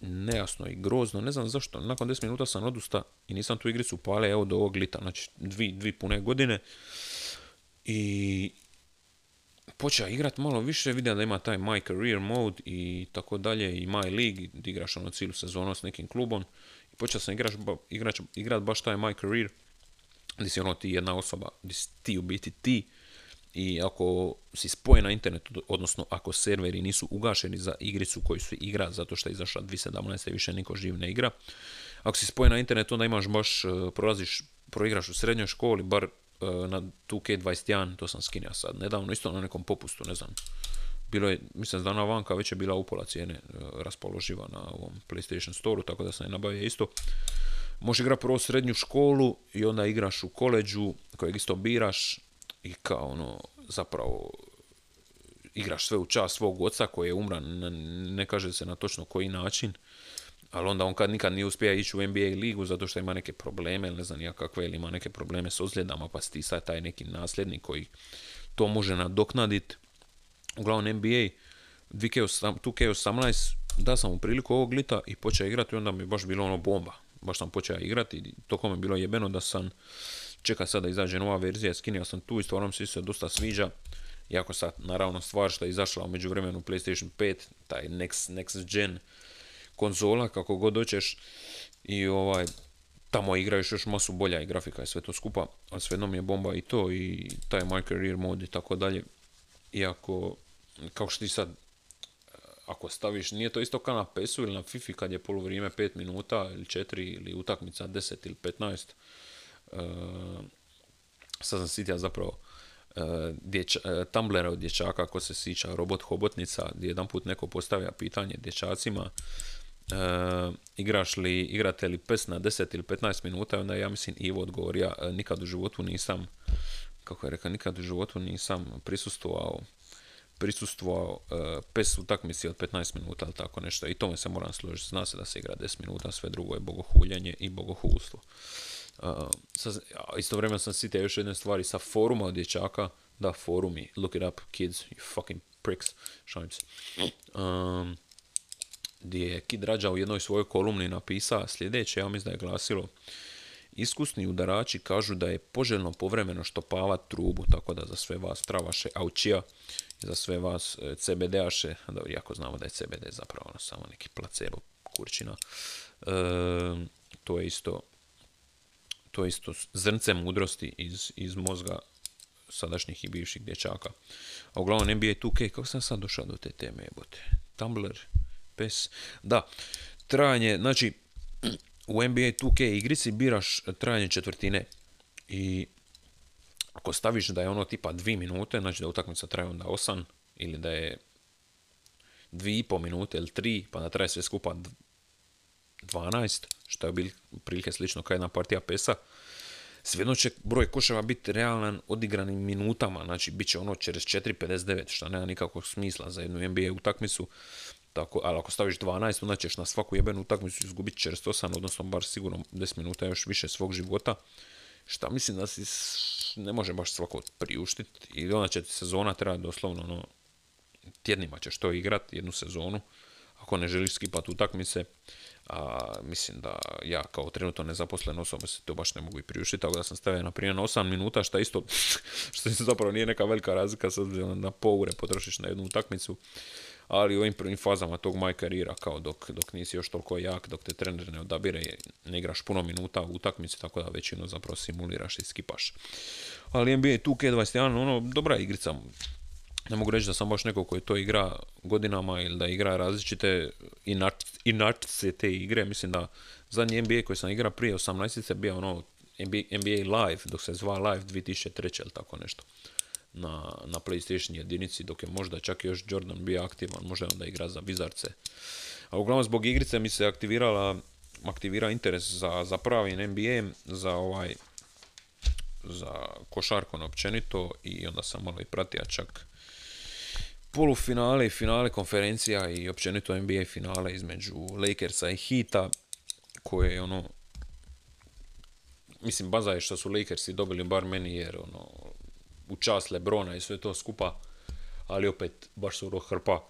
nejasno i grozno, ne znam zašto. Nakon 10 minuta sam odusta i nisam tu igricu upale evo do ovog lita, znači dvi, dvi pune godine. I počeo igrat malo više, vidio da ima taj My Career mode i tako dalje i My League, gdje igraš ono cijelu sezonu s nekim klubom. I počeo sam igraš, igrat, igrat baš taj My Career, gdje si ono ti jedna osoba, gdje si ti u biti ti i ako si spojen na internet, odnosno ako serveri nisu ugašeni za igricu koju su igra, zato što je izašla 2017. više niko živ ne igra, ako si spojen na internet, onda imaš baš, e, prolaziš, proigraš u srednjoj školi, bar na 2K21, to sam skinio sad nedavno, isto na nekom popustu, ne znam. Bilo je, mislim, dana vanka već je bila upola cijene e, raspoloživa na ovom PlayStation Store, tako da sam je nabavio isto. Možeš igrati prvo srednju školu i onda igraš u koleđu kojeg isto biraš i kao ono, zapravo igraš sve u čast svog oca koji je umran, ne kaže se na točno koji način, ali onda on kad nikad nije uspio ići u NBA ligu zato što ima neke probleme, ili ne znam ja kakve, ili ima neke probleme s ozljedama, pa ti sad taj neki nasljednik koji to može nadoknadit. Uglavnom NBA 2K18 da sam mu priliku ovog lita i počeo igrati i onda mi je baš bilo ono bomba. Baš sam počeo igrati i toko mi je bilo jebeno da sam čeka sad da izađe nova verzija, skinio sam tu i stvarno mi se dosta sviđa. Iako sad, naravno, stvar što je izašla u međuvremenu PlayStation 5, taj next, next gen konzola, kako god doćeš, i ovaj, tamo igraš još masu bolja i grafika i sve to skupa, ali svejedno mi je bomba i to i taj My Career mod i tako dalje. Iako, kao što ti sad, ako staviš, nije to isto kao na PES-u ili na FIFA kad je polovrijeme 5 minuta ili 4 ili utakmica 10 ili 15. Uh, sad sam sitija zapravo uh, dječ, uh, Tumblera od dječaka, ako se sića robot hobotnica, gdje jedan put neko postavlja pitanje dječacima, uh, igraš li, igrate li PES na 10 ili 15 minuta, onda ja mislim Ivo odgovorio, uh, nikad u životu nisam, kako je rekao, nikad u životu nisam prisustvovao prisustvovao uh, PES utakmici od 15 minuta ili tako nešto i tome se moram složiti, zna se da se igra 10 minuta, sve drugo je bogohuljenje i bogohulstvo. Uh, istovremeno sam sitio još jedne stvari sa foruma od dječaka, da forumi, look it up kids, you fucking pricks, šalim se. Um, gdje je Kid Rađa u jednoj svojoj kolumni napisao sljedeće, ja mislim da je glasilo Iskusni udarači kažu da je poželjno povremeno štopavat trubu, tako da za sve vas travaše aučija, za sve vas e, CBD-aše, dobro, jako znamo da je CBD zapravo ono samo neki placebo kurčina, e, to je isto to je isto zrnce mudrosti iz, iz mozga sadašnjih i bivših dječaka. A uglavnom NBA 2K, kako sam sad došao do te teme, jebote? Tumblr, PES, da, trajanje, znači, u NBA 2K igrici biraš trajanje četvrtine i ako staviš da je ono tipa 2 minute, znači da utakmica traje onda 8 ili da je 2,5 minute ili 3, pa da traje sve skupa 12, što je bil prilike slično kao jedna partija PES-a, svejedno će broj koševa biti realan odigranim minutama, znači bit će ono čez 4.59, što nema nikakvog smisla za jednu NBA utakmicu, tako, ali ako staviš 12, onda ćeš na svaku jebenu utakmicu izgubiti 48, odnosno bar sigurno 10 minuta još više svog života, šta mislim da si ne može baš svako priuštiti i onda će sezona trebati doslovno ono, tjednima ćeš to igrati, jednu sezonu, ako ne želiš skipati utakmice, a mislim da ja kao trenutno nezaposlen osoba se to baš ne mogu i priuštiti, tako da sam stavio na primjer na 8 minuta, što isto, što zapravo nije neka velika razlika, sad na pol ure potrošiš na jednu utakmicu, ali u ovim prvim fazama tog maj karijera, kao dok, dok nisi još toliko jak, dok te trener ne odabire, ne igraš puno minuta u utakmici, tako da većinu zapravo simuliraš i skipaš. Ali NBA 2K21, ono, dobra igrica, ne mogu reći da sam baš neko koji to igra godinama ili da igra različite inačice te igre. Mislim da zadnji NBA koji sam igrao prije 18. bio ono NBA, NBA Live, dok se zva Live 2003. ili tako nešto. Na, na PlayStation jedinici, dok je možda čak još Jordan bio aktivan, možda onda igra za Vizarce. A uglavnom zbog igrice mi se aktivirala aktivira interes za, za pravi NBA, za ovaj za košarkon općenito i onda sam malo i pratio čak polufinale i finale konferencija i općenito NBA finale između Lakersa i Heata koje je ono mislim baza je što su Lakersi dobili bar meni jer ono u čast Lebrona i sve to skupa ali opet baš su ono hrpa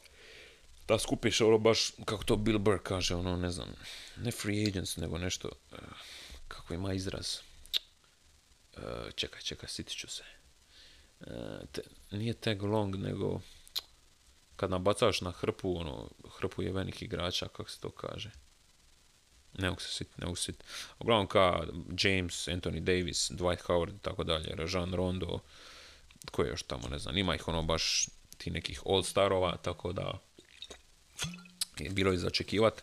da skupiš ono baš kako to Bill Burr kaže ono ne znam ne free agents nego nešto eh, kako ima izraz eh, čekaj čekaj sitit ću se eh, nije tag long nego kad nabacaš na hrpu, ono, hrpu jevenih igrača, kako se to kaže. Ne mogu se sit, ne mogu sit. Uglavnom ka James, Anthony Davis, Dwight Howard i tako dalje, Rajan Rondo, ko je još tamo, ne znam, ima ih ono baš ti nekih all-starova, tako da je bilo i začekivat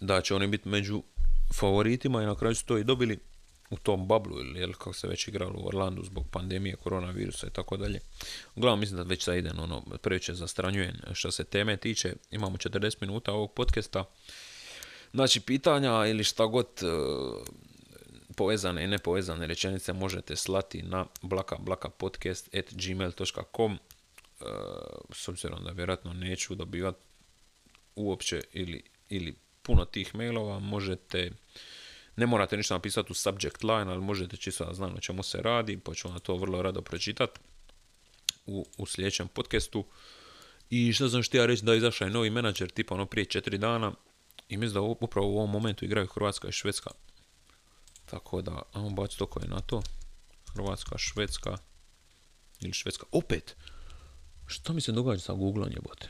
da će oni biti među favoritima i na kraju su to i dobili u tom bablu ili jel, kako se već igralo u Orlandu zbog pandemije, koronavirusa i tako dalje. Uglavnom mislim da već sad idem ono, previše zastranjujem što se teme tiče. Imamo 40 minuta ovog podcasta. Znači pitanja ili šta god e, povezane i nepovezane rečenice možete slati na blaka blaka podcast at gmail.com s obzirom da vjerojatno neću dobivati uopće ili, ili puno tih mailova, možete, ne morate ništa napisati u subject line, ali možete čisto da znam o čemu se radi, pa ću vam to vrlo rado pročitati u, u sljedećem podcastu. I što sam htio reći da izašao je novi menadžer, tipa ono prije četiri dana, i mislim da upravo u ovom momentu igraju Hrvatska i Švedska. Tako da, ajmo baciti oko je na to. Hrvatska, Švedska ili Švedska. Opet, što mi se događa sa Google-om jebote?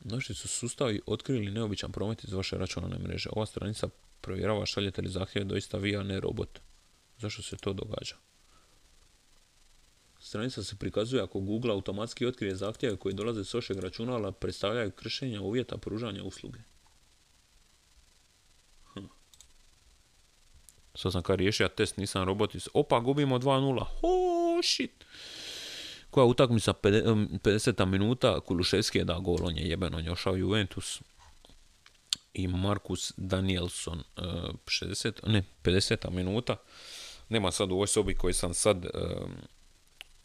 Naši su sustavi otkrili neobičan promet iz vaše računalne mreže. Ova stranica provjerava šaljete li zahtjeve doista vi, a ne robot. Zašto se to događa? Stranica se prikazuje ako Google automatski otkrije zahtjeve koji dolaze s vašeg računala predstavljaju kršenja uvjeta pružanja usluge. Sad sam kad riješio test, nisam robot iz... Opa, gubimo 2-0. Oh, shit. Koja utakmica, pede- em, 50 minuta, Kuluševski je da gol, on je jebeno njošao Juventus. I Markus Danielson, e, 60, ne, 50 minuta. Nema sad u ovoj sobi koji sam sad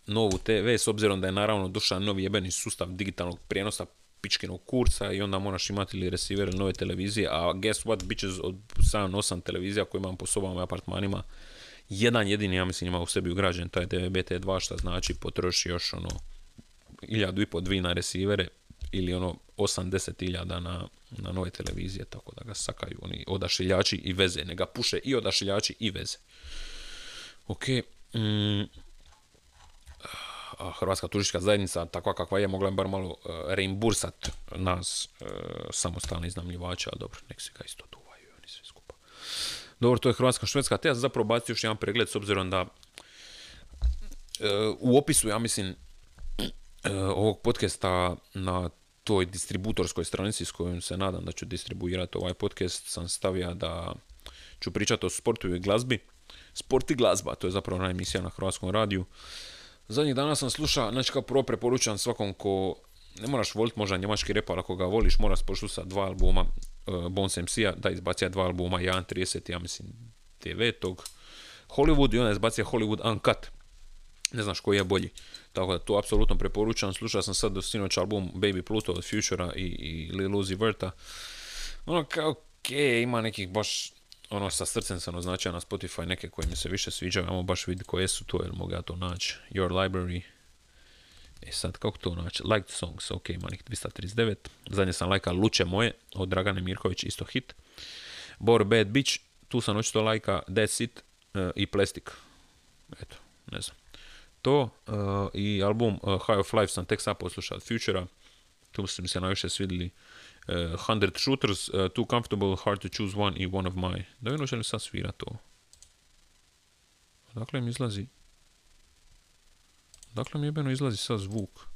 novu TV, s obzirom da je naravno došao novi jebeni sustav digitalnog prijenosa pičkinog kursa i onda moraš imati ili receiver ili nove televizije, a guess what, bit će od 7-8 televizija koje imam po sobama i apartmanima, jedan jedini, ja mislim, ima u sebi ugrađen taj TV BT2, što znači potroši još ono, iljadu i po dvi na resivere ili ono 80 iljada na, na nove televizije, tako da ga sakaju oni odašiljači i veze, ne ga puše i odašiljači i veze. Ok, mm, Hrvatska turistička zajednica, takva kakva je, mogla je bar malo uh, reimbursat nas uh, samostalni iznajmljivača, ali dobro, nek se ga isto duvaju oni svi skupa. Dobro, to je Hrvatska švedska, te ja sam zapravo bacio još jedan pregled s obzirom da uh, u opisu, ja mislim, ovog podcasta na toj distributorskoj stranici s kojom se nadam da ću distribuirati ovaj podcast sam stavio da ću pričati o sportu i glazbi. Sport i glazba, to je zapravo ona emisija na Hrvatskom radiju. Zadnjih dana sam slušao, znači kao prvo preporučam svakom ko ne moraš voliti možda njemački rep, ali ako ga voliš moraš poslušati dva albuma uh, Bones MC-a, da izbacija dva albuma, jedan 30, ja mislim 9. Hollywood i onda izbacija Hollywood Uncut. Ne znaš koji je bolji. Tako da to apsolutno preporučam. Slušao sam sad do sinoć album Baby Pluto od Futura i, i Lil Uzi Verta. Ono kao, okej, ima nekih baš ono sa srcem sam označio na Spotify neke koje mi se više sviđaju, ajmo baš vidjeti koje su to, jer mogu ja to naći. Your Library. E sad, kako to naći? Liked Songs, ok, ima nekih 239. Zadnje sam lajka Luče moje, od Dragane Mirković, isto hit. Bor Bad Bitch, tu sam očito lajka That's It e, i Plastic. Eto, ne znam. To e, i album e, High of Life sam tek sad poslušao od Futura. Tu su mi se najviše svidjeli uh, 100 Shooters, uh, Too Comfortable, Hard to Choose One i One of My. Da vidim hoće li sad svira to. Dakle mi izlazi... Dakle mi jebeno izlazi sad zvuk.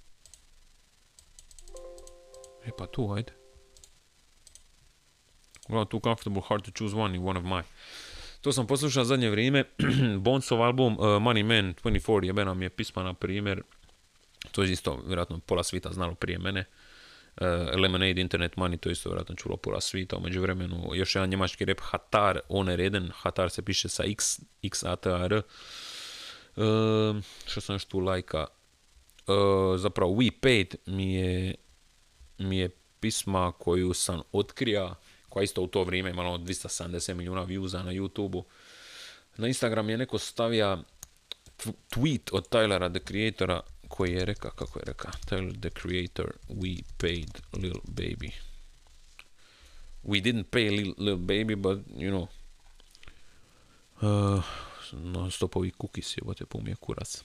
E pa tu, ajde. Uglavnom, Too Comfortable, Hard to Choose One i One of My. To sam poslušao zadnje vrijeme. Bonsov album uh, Money Man 24 jebena mi je pisma na primjer. To je isto, vjerojatno, pola svita znalo prije mene. Uh, Lemonade Internet Money, to isto vjerojatno čulo pola svita. U međuvremenu još jedan njemački rap Hatar, on je reden. Hatar se piše sa X, X A T A R. Uh, što sam još tu lajka? Uh, zapravo We Paid mi je, mi je pisma koju sam otkrija, koja isto u to vrijeme imala ono 270 milijuna viewza na YouTube-u. Na Instagram je neko stavija tw- tweet od Tylera, the creatora, koji je reka, kako je reka, Tyler, the creator, we paid Lil Baby. We didn't pay Lil, Lil Baby, but, you know, uh, non stop ovi cookies, jebote, pun mi je kurac.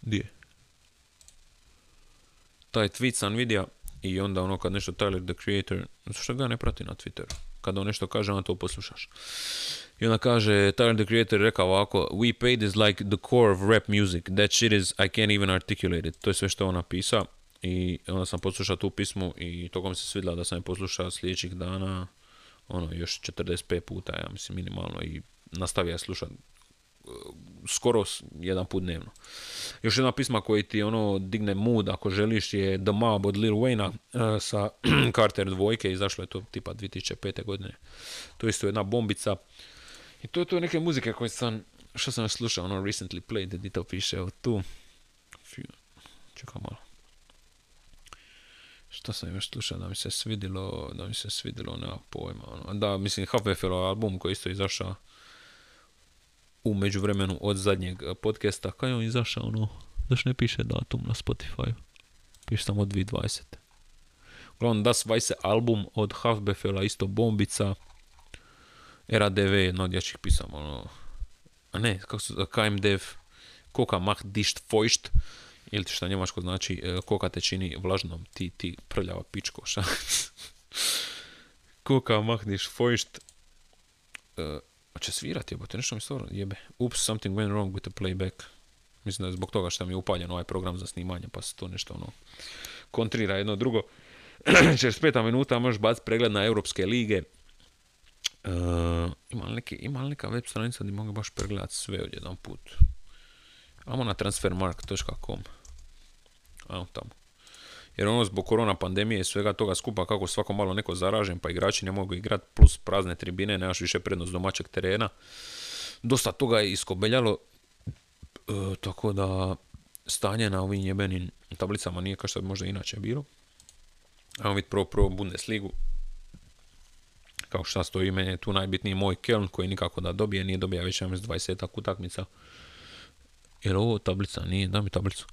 Di je? Taj tweet sam vidio i onda ono kad nešto Tyler the Creator, što ga ne prati na Twitteru? Kad on nešto kaže, onda to poslušaš. I onda kaže, Tyler the Creator rekao ovako, We paid is like the core of rap music. That shit is, I can't even articulate it. To je sve što on napisao. I onda sam poslušao tu pismu i toga mi se svidjela da sam je poslušao sljedećih dana, ono, još 45 puta, ja mislim, minimalno i nastavio je slušati skoro s- jedan put dnevno. Još jedna pisma koji ti ono digne mood ako želiš je The Mob od Lil Wayna uh, sa Carter dvojke, izašlo je to tipa 2005. godine. To je isto jedna bombica. I to je to neke muzike koje sam, što sam slušao, ono recently played, gdje to piše, evo tu. Čekaj malo. Šta sam još slušao da mi se svidilo, da mi se svidilo, nema pojma. Ono. Da, mislim, Hafefelov album koji isto izašao u međuvremenu od zadnjeg eh, podcasta. Kad on izašao, ono, daš ne piše datum na Spotify. Piše samo 2020. Uglavnom, Das Weisse album od Hafbefela, isto bombica. RADV, jedna od jačih pisama, ono, a ne, kako su, KMDF, koka macht dicht feucht, ili šta njemačko znači, e, koka te čini vlažnom, ti, ti prljava pičko, šta? koka macht dicht feucht, e, a će svirati, jebote, nešto mi stvarno jebe. Oops, something went wrong with the playback. Mislim da je zbog toga što mi je upaljen ovaj program za snimanje, pa se to nešto ono kontrira jedno drugo. 45 minuta možeš baciti pregled na europske lige. Uh, ima, li neki, ima li neka web stranica gdje mogu baš pregledati sve odjedan put? Amo na transfermarkt.com. Ajmo tamo. Jer ono zbog korona pandemije i svega toga skupa kako svako malo neko zaražen pa igrači ne mogu igrati plus prazne tribine, nemaš više prednost domaćeg terena. Dosta toga je iskobeljalo e, tako da stanje na ovim jebenim tablicama nije kao što bi možda inače bilo. Ajmo vidjeti prvo, prvo Bundesligu. Kao šta stoji, meni je tu najbitniji moj Keln koji nikako da dobije, nije dobija već 20 utakmica. Jer ovo tablica nije, da mi tablicu.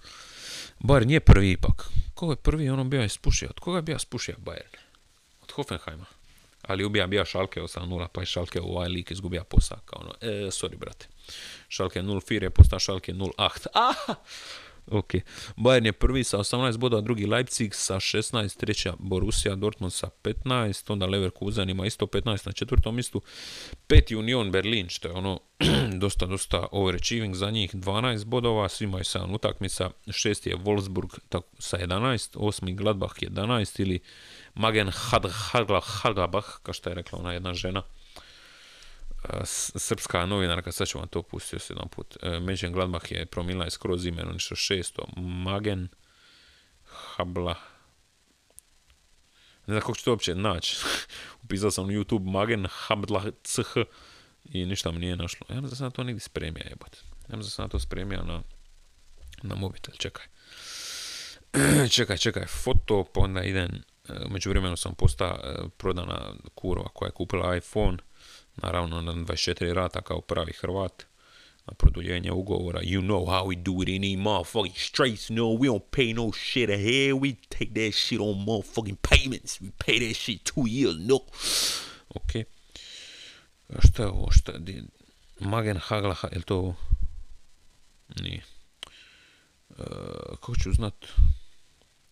Bayern nije prvi ipak. Ko je prvi, ono bio je spušio. Od koga je bio spušio Bayern? Od Hoffenheima. Ali ubija bija Šalke 8-0, pa je Šalke ovaj lik izgubija posao. Kao ono, e, sorry brate. Šalke 0-4 je postao Šalke 0-8. Ah! Ok. Bayern je prvi sa 18 bodova, drugi Leipzig sa 16, treća Borussia, Dortmund sa 15, onda Leverkusen ima isto 15 na četvrtom mjestu, peti Union Berlin, što je ono dosta, dosta overachieving za njih, 12 bodova, svi imaju 7 utakmica, šesti je Wolfsburg sa 11, osmi Gladbach 11 ili Magen Haglabach, kao što je rekla ona jedna žena, srpska novinarka, sad ću vam to pustiti još jedan put. E, Međen Gladbach je promila je skroz ime, nešto šesto. Magen Habla. Ne znam kako ću to uopće naći. Upisao sam na YouTube Magen Habla CH i ništa mi nije našlo. Ja znam da to negdje spremio, jebote. Ja znam da to spremio na, na mobitel, čekaj. čekaj, čekaj, foto, pa onda idem, e, među vremenu sam postao e, prodana kurva koja je kupila iPhone, naravno na 24 rata kao pravi Hrvat, na produljenje ugovora. You know how we do it in these motherfucking streets, no, we don't pay no shit ahead, we take that shit on motherfucking payments, we pay that shit two years, no. Ok. A šta je ovo, šta je, Magen Hagla, je to ovo? Nije. Uh, kako ću znat?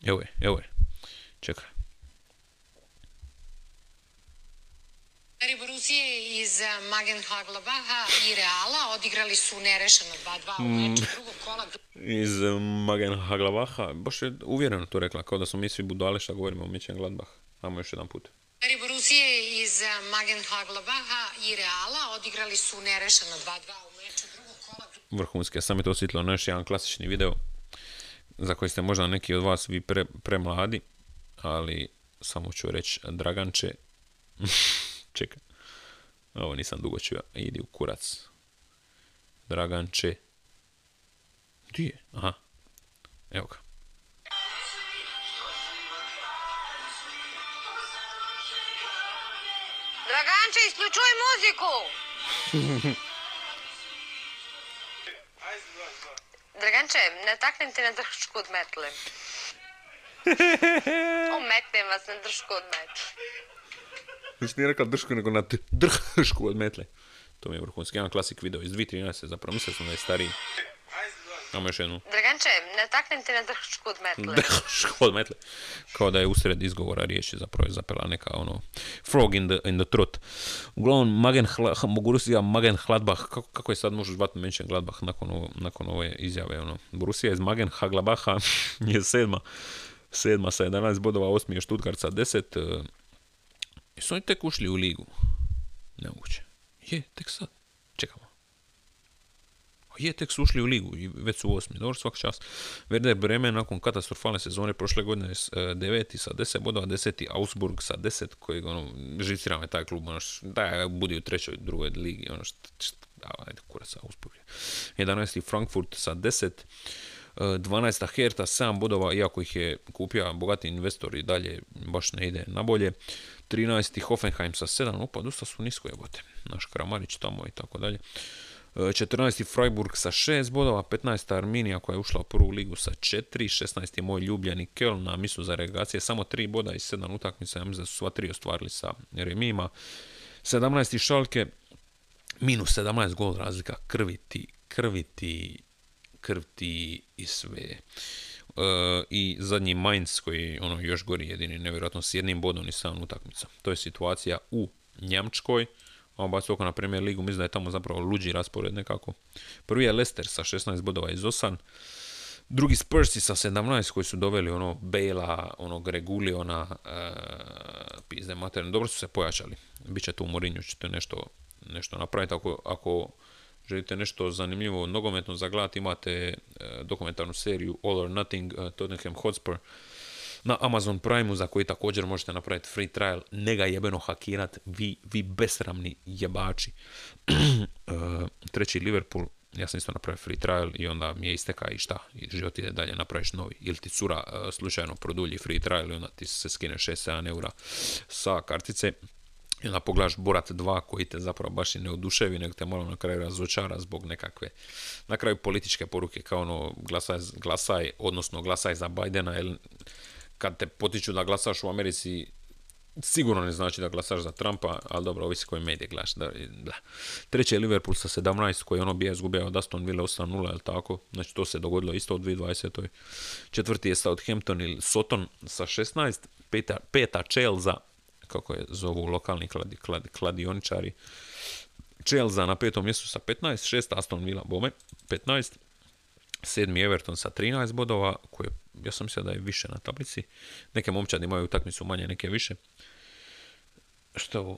Evo je, evo je. Čekaj. Borusije iz Magenhaglabaha i Reala odigrali su nerešeno 2-2 u meču drugog kola. Iz Magenhaglabaha, baš je uvjereno to rekla, kao da smo mi svi budale šta govorimo o Mićen Gladbach. Ajmo još jedan put. Borusije iz Magenhaglabaha i Reala odigrali su nerešeno 2-2 u meču drugog kola. Vrhunski, ja sam je to osjetilo na još jedan klasični video za koji ste možda neki od vas vi pre, premladi, ali samo ću reći Draganče, čekaj, ovo nisam dugo čuo, idi u kurac. Draganče, gdje je? Aha, evo ga. Draganče, isključuj muziku! Draganče, ne taknem te na dršku od metle. Ometnem vas na dršku od metle. Znači nije rekla dršku, nego na dršku od metle. To mi je vrhunski, jedan klasik video iz 2013. Zapravo mislio sam da je stariji. Imamo još jednu. Draganče, ne taknem te na dršku od metle. Dršku od metle. Kao da je usred izgovora riječi zapravo je zapela neka ono frog in the, in the throat. Uglavnom, Magen, Borussia Magen Hladbach, kako, kako je sad možeš zvati Menchen Gladbach nakon, ovo, nakon ove izjave, ono. Borussia iz Magen Haglabaha je sedma, sedma sa 11 bodova, osmi je Stuttgart sa 10, Jesu oni tek ušli u ligu? Nemoguće. Je, tek sad. Čekamo. Je, tek su ušli u ligu i već su osmi. Dobro, svaka čast. Werder Bremen nakon katastrofalne sezone prošle godine je deveti sa deset bodova, deseti Augsburg sa deset, koji ono, živcira me taj klub, ono, da budi u trećoj, drugoj ligi, ono, šta, šta, ajde, kurac Augsburg. 11. Frankfurt sa deset, 12. Herta 7 bodova, iako ih je kupio bogati investor i dalje baš ne ide na bolje. 13. Hoffenheim sa 7, opa, dosta su nisko jebote. Naš Kramarić tamo i tako dalje. E, 14. Freiburg sa 6 bodova, 15. Arminija koja je ušla u prvu ligu sa 4, 16. je moj ljubljeni Köln na misu za regacije, samo 3 boda i 7 utakmica, ja mislim da su sva tri ostvarili sa remima. 17. Šalke, minus 17 gol razlika, krviti, krviti, krviti i sve. E, I zadnji Mainz koji ono još gori jedini, nevjerojatno s jednim bodom i 7 utakmica. To je situacija u Njemačkoj a baš oko na Premier ligu, mislim da je tamo zapravo luđi raspored nekako. Prvi je Leicester sa 16 bodova iz Osan, drugi Spursi sa 17 koji su doveli ono Bela, onog Reguliona, uh, pizde materne, dobro su se pojačali. Biće tu u Mourinho, ćete nešto, nešto napraviti. Ako, ako želite nešto zanimljivo nogometno zagledati, imate uh, dokumentarnu seriju All or Nothing, uh, Tottenham Hotspur, na Amazon Prime za koji također možete napraviti free trial, ne ga jebeno hakirat, vi, vi besramni jebači. Uh, treći Liverpool, ja sam isto napravio free trial i onda mi je isteka i šta, i život ide dalje, napraviš novi. Ili ti cura slučajno produlji free trial i onda ti se skine 6-7 eura sa kartice. I onda pogledaš Borat 2 koji te zapravo baš i ne oduševi, nego te malo na kraju razočara zbog nekakve, na kraju političke poruke kao ono glasaj, glasaj odnosno glasaj za Bidena, jer kad te potiču da glasaš u Americi, sigurno ne znači da glasaš za Trumpa, ali dobro, ovisi koji medije glaš. Da, da. Treći je Liverpool sa 17, koji ono bi izgubio od Aston Villa 8-0, ili tako? Znači, to se dogodilo isto u 2020. Četvrti je Southampton ili Soton sa 16, peta, peta Chelsea, kako je zovu lokalni kladi, kladi, kladioničari, Chelsea na petom mjestu sa 15, šest Aston Villa bome, 15, sedmi Everton sa 13 bodova, koji ja sam mislio da je više na tablici. Neke momčadi imaju utakmicu manje, neke više. Što?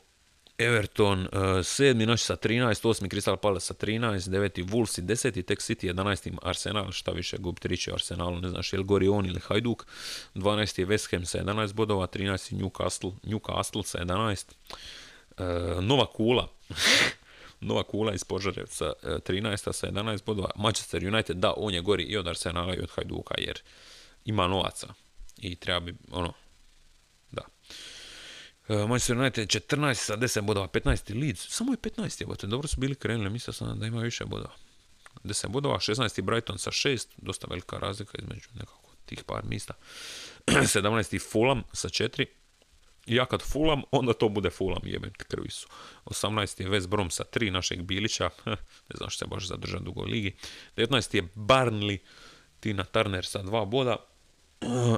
Everton, uh, sedmi noć sa 13, osmi Crystal Palace sa 13, deveti Wolves i deseti, tek City, 11. Arsenal, šta više gubi triće Arsenalu, ne znaš je li gori on ili Hajduk, 12. je West Ham sa 11 bodova, 13. Newcastle, Newcastle sa 11, uh, Nova Kula, Nova Kula iz Požarevca 13. sa 11 bodova. Manchester United, da, on je gori i od Arsenala i od Hajduka, jer ima novaca. I treba bi, ono. Manchester United 14 sa 10 bodova, 15. Leeds, samo je 15. Jebote, dobro su bili krenuli, mislio sam da ima više bodova. 10 bodova, 16. Brighton sa 6, dosta velika razlika između nekako tih par mista. 17. Fulham sa 4, ja kad fulam, onda to bude fulam, jebem ti krvi su. 18. je West Brom sa 3 našeg Bilića, ne znam što se baš zadrža dugo u ligi. 19. je Barnley, Tina Turner sa 2 boda.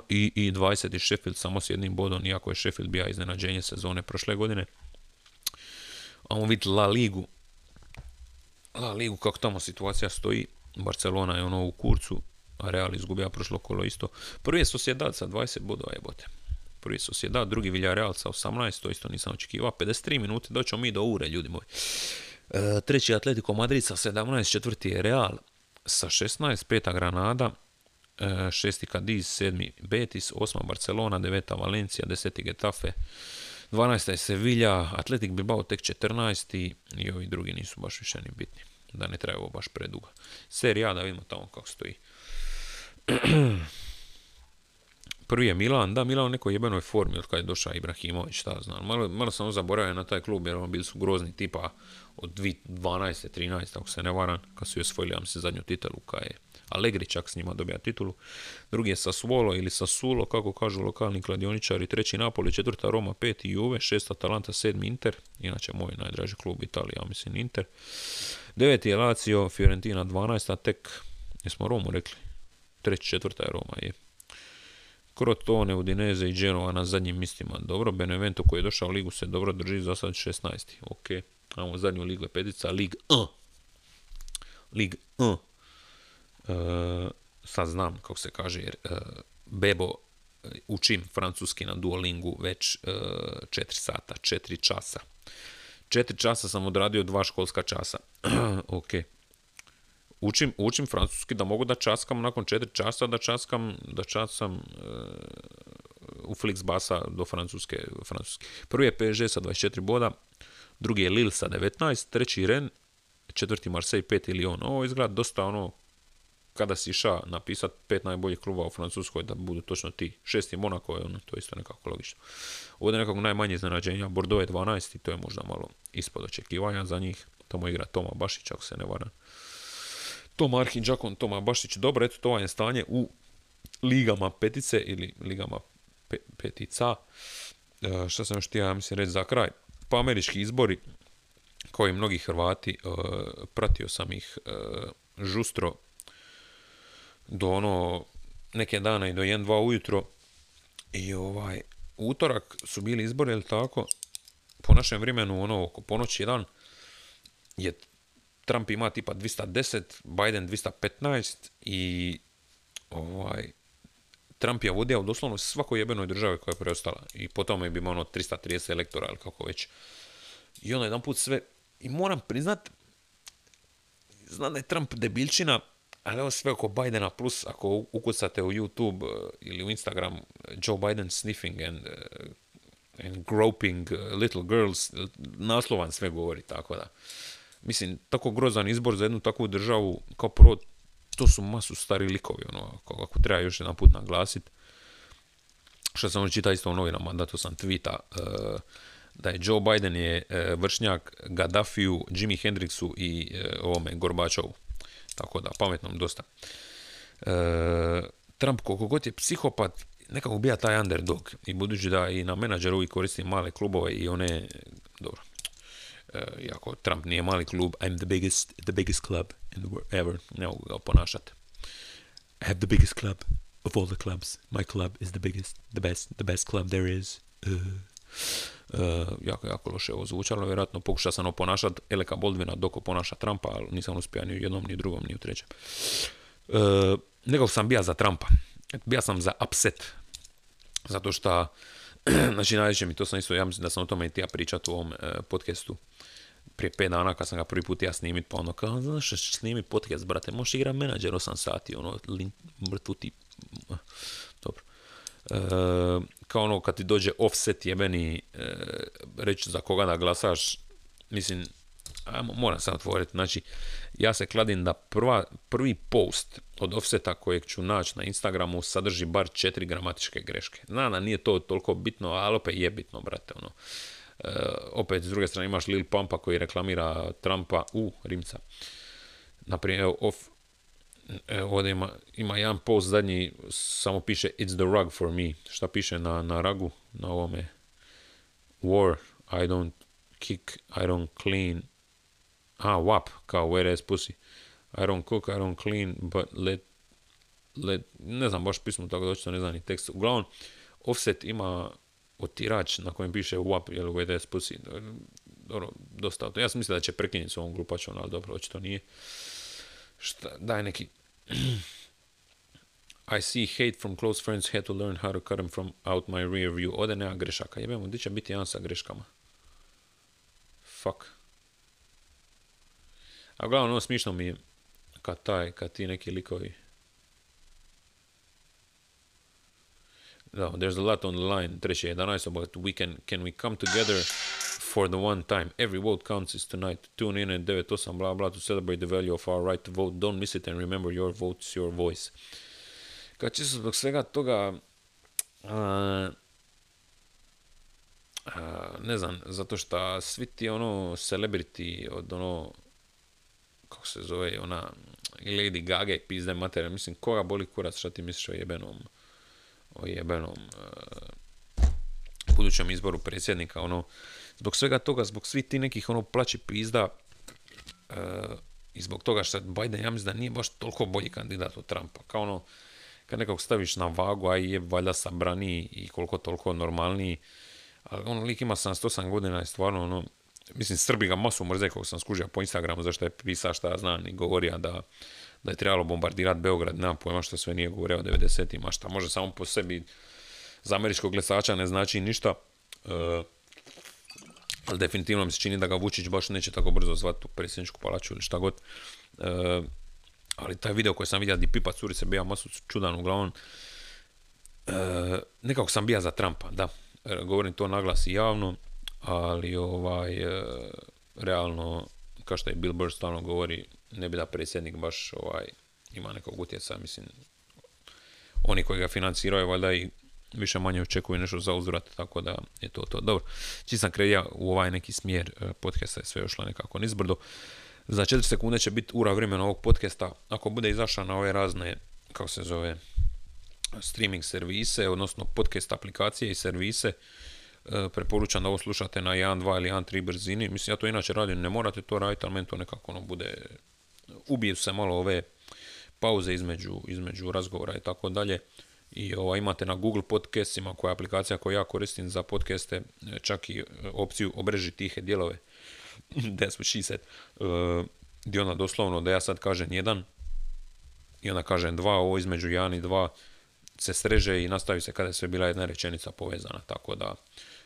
I, I 20. je Sheffield samo s jednim bodom, iako je Sheffield bio iznenađenje sezone prošle godine. A on vidi La Ligu. La Ligu, kako tamo situacija stoji. Barcelona je ono u kurcu, a Real izgubija prošlo kolo isto. Prvi je Sociedad sa 20 bodova jebote prvi Sociedad, drugi Villarreal sa 18, to isto nisam očekivao, 53 minute, doćemo mi do ure, ljudi moji. E, treći Atletico Madrid sa 17, četvrti je Real sa 16, peta Granada, šesti Cadiz, sedmi Betis, osma Barcelona, deveta Valencija, deseti Getafe, 12. je Sevilla, Atletik Bilbao tek 14. i ovi drugi nisu baš više ni bitni. Da ne treba ovo baš predugo. Serija, da vidimo tamo kako stoji. Prvi je Milan, da, Milan u nekoj jebenoj formi od kada je došao Ibrahimović, šta znam. Malo, malo sam zaboravio na taj klub jer on bili su grozni tipa od 12. 13. ako se ne varam, kad su osvojili, ja se zadnju titulu, kada je Allegri čak s njima dobija titulu. Drugi je Sassuolo ili Sassuolo, kako kažu lokalni kladioničari, treći Napoli, četvrta Roma, peti Juve, šesta Atalanta, sedmi Inter, inače moj najdraži klub Italija, ja mislim Inter. Deveti je Lazio, Fiorentina 12, a tek, jesmo Romu rekli, treći, četvrta je Roma, je. Crotone, Udinese i Genova na zadnjim mistima. Dobro, Benevento koji je došao u ligu se dobro drži za sad 16. Ok, imamo zadnju ligu je petica, Lig 1. Lig 1. E, sad znam kako se kaže, jer e, Bebo e, učim francuski na Duolingu već e, 4 sata, 4 časa. 4 časa sam odradio dva školska časa. ok učim, učim francuski da mogu da časkam nakon 4 časa da časkam da časkam uh, u Flixbasa do francuske, francuske. Prvi je PSG sa 24 boda, drugi je Lille sa 19, treći Ren, četvrti Marseille, peti Lyon. Ovo izgleda dosta ono kada si išao napisat pet najboljih klubova u Francuskoj da budu točno ti. Šesti Monako je ono, to isto nekako logično. Ovdje nekako najmanje iznenađenja, Bordeaux je 12 to je možda malo ispod očekivanja za njih. Tamo igra Toma Bašić, ako se ne varam. Toma Arhin Đakon, Toma Bašić, dobro, eto to je stanje u ligama petice ili ligama pe- petica. E, šta sam još htio, ja mislim, reći za kraj. Pa američki izbori, kao i mnogi Hrvati, e, pratio sam ih e, žustro do ono neke dana i do 1-2 ujutro i ovaj utorak su bili izbori, ili tako, po našem vremenu, ono, oko ponoći jedan, je Trump ima tipa 210, Biden 215 i ovaj, Trump je vodio doslovno svakoj jebenoj državi koja je preostala. I po tome bi imao ono 330 elektora ili kako već. I ono jedan put sve, i moram priznat, znam da je Trump debilčina, ali ovo sve oko Bidena plus, ako ukucate u YouTube uh, ili u Instagram uh, Joe Biden sniffing and, uh, and groping little girls, naslovan sve govori, tako da. Mislim, tako grozan izbor za jednu takvu državu, kao prvo, to su masu stari likovi, ono, ako, treba još jedan put naglasiti. Što sam čitao isto u novinama, da sam uh, da je Joe Biden je vršnjak Gaddafiju, Jimi Hendrixu i uh, ovome Gorbačovu. Tako da, pametnom dosta. E, Trump koliko god je psihopat, nekako bija taj underdog. I budući da i na menadžeru i koristi male klubove i one, dobro, e, iako Trump nije mali klub, I'm the biggest, the biggest club in the world ever, ne mogu ga ponašati. I have the biggest club of all the clubs. My club is the biggest, the best, the best club there is. Uh, jako, jako loše ovo zvučalo, vjerojatno pokušao sam oponašat Eleka Boldvina dok oponaša Trumpa, ali nisam uspio ni u jednom, ni u drugom, ni u trećem. Uh, nekako sam bija za Trumpa. Bija sam za upset. Zato što, znači najveće mi, to sam isto, ja mislim da sam o tome i ti ja pričat u ovom uh, podcastu prije 5 dana kad sam ga prvi put ja snimit, pa ono kao, znaš, snimi podcast, brate, možeš igra menadžer 8 sati, ono, mrtvu. E, kao ono kad ti dođe offset jebeni e, reći za koga da glasaš mislim ajmo, moram se otvoriti znači ja se kladim da prva, prvi post od offseta kojeg ću naći na Instagramu sadrži bar četiri gramatičke greške. Znam da nije to toliko bitno ali opet je bitno brate ono. E, opet s druge strane imaš Lil Pumpa koji reklamira Trumpa u Rimca. Naprimjer off, Evo ovdje ima, ima jedan post zadnji, samo piše It's the rug for me. Šta piše na, na ragu, na ovome? War, I don't kick, I don't clean. A, WAP, kao where is pussy. I don't cook, I don't clean, but let, let ne znam baš pismo tako da očito ne znam ni tekst. Uglavnom, offset ima otirač na kojem piše WAP, jel where is pussy. Dobro, dosta. Ja sam mislio da će prekinuti s ovom grupačom, ali dobro, očito nije. Šta, daj neki I see hate from close friends, had to learn how to cut them from out my rear view. Ovdje nema grešaka. Jebemo, di će biti jedan sa greškama? Fuck. A uglavnom, ono smišno mi je kad taj, kad ti neki likovi No, there's a lot on the line. Treće, 11, but we can, can we come together for the one time? Every vote counts is tonight. Tune in at 98, blah, blah, to celebrate the value of our right to vote. Don't miss it and remember your vote is your voice. Kad čisto zbog svega toga, a, a, ne znam, zato što svi ti ono celebrity od ono, kako se zove, ona Lady Gaga i pizde materija, mislim, koga boli kurac, šta ti misliš o jebenom o jebenom uh, budućem izboru predsjednika, ono, zbog svega toga, zbog svih ti nekih ono plaći pizda uh, i zbog toga što Biden, ja mislim da nije baš toliko bolji kandidat od Trumpa, kao ono, kad nekog staviš na vagu, a je valjda sabraniji i koliko toliko normalniji, ali ono, lik ima 78 godina i stvarno, ono, mislim, Srbi ga masu mrze kako sam skužio po Instagramu, zašto je pisao šta ja znam i govorio da da je trebalo bombardirati Beograd, nema pojma što sve nije govorio o 90-ima, šta može samo po sebi za američkog glasača ne znači ništa, uh, ali definitivno mi se čini da ga Vučić baš neće tako brzo zvati u predsjedničku palaču ili šta god. Uh, ali taj video koji sam vidio di pipa curice bija masu čudan uglavnom, uh, nekako sam bija za Trumpa, da, govorim to i javno, ali ovaj, realno, kao što je Bill Burr stalno govori, ne bi da predsjednik baš ovaj, ima nekog utjecaja, mislim, oni koji ga financiraju, valjda i više manje očekuju nešto za uzvrat, tako da je to to. Dobro, čim sam krenija u ovaj neki smjer e, podcasta je sve ošlo nekako nizbrdo. Za 4 sekunde će biti ura vremena ovog podcasta, ako bude izašao na ove razne, kako se zove, streaming servise, odnosno podcast aplikacije i servise, e, preporučam da ovo slušate na 1, 2 ili 1, 3 brzini. Mislim, ja to inače radim, ne morate to raditi, ali meni to nekako ono bude, ubiju se malo ove pauze između, između razgovora i tako dalje. I ovaj, imate na Google podcastima, koja je aplikacija koju ja koristim za podcaste, e, čak i e, opciju obreži tihe dijelove. That's what she said. E, gdje ona doslovno da ja sad kažem jedan i onda kažem dva, ovo između jedan i dva se sreže i nastavi se kada je sve bila jedna rečenica povezana, tako da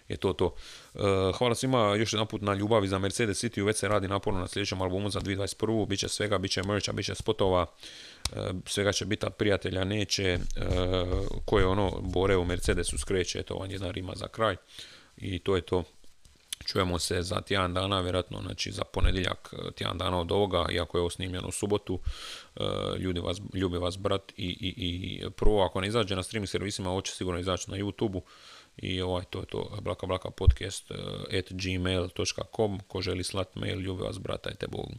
je to to. E, hvala svima još jedan put na ljubavi za Mercedes City, već se radi naporno na sljedećem albumu za 2021. Biće svega, bit će mercha, bit će spotova, svega će biti prijatelja neće, e, koje ono bore u Mercedesu skreće, to vam jedna rima za kraj i to je to. Čujemo se za tjedan dana, vjerojatno znači za ponedjeljak tjedan dana od ovoga, iako je ovo snimljeno u subotu. Ljudi vas, ljubi vas brat i, i, i prvo ako ne izađe na streaming servisima, ovo će sigurno izaći na YouTube-u i ovaj, to je to, blaka blaka podcast at gmail.com, ko želi slat mail, ljubi vas, bratajte Bogu.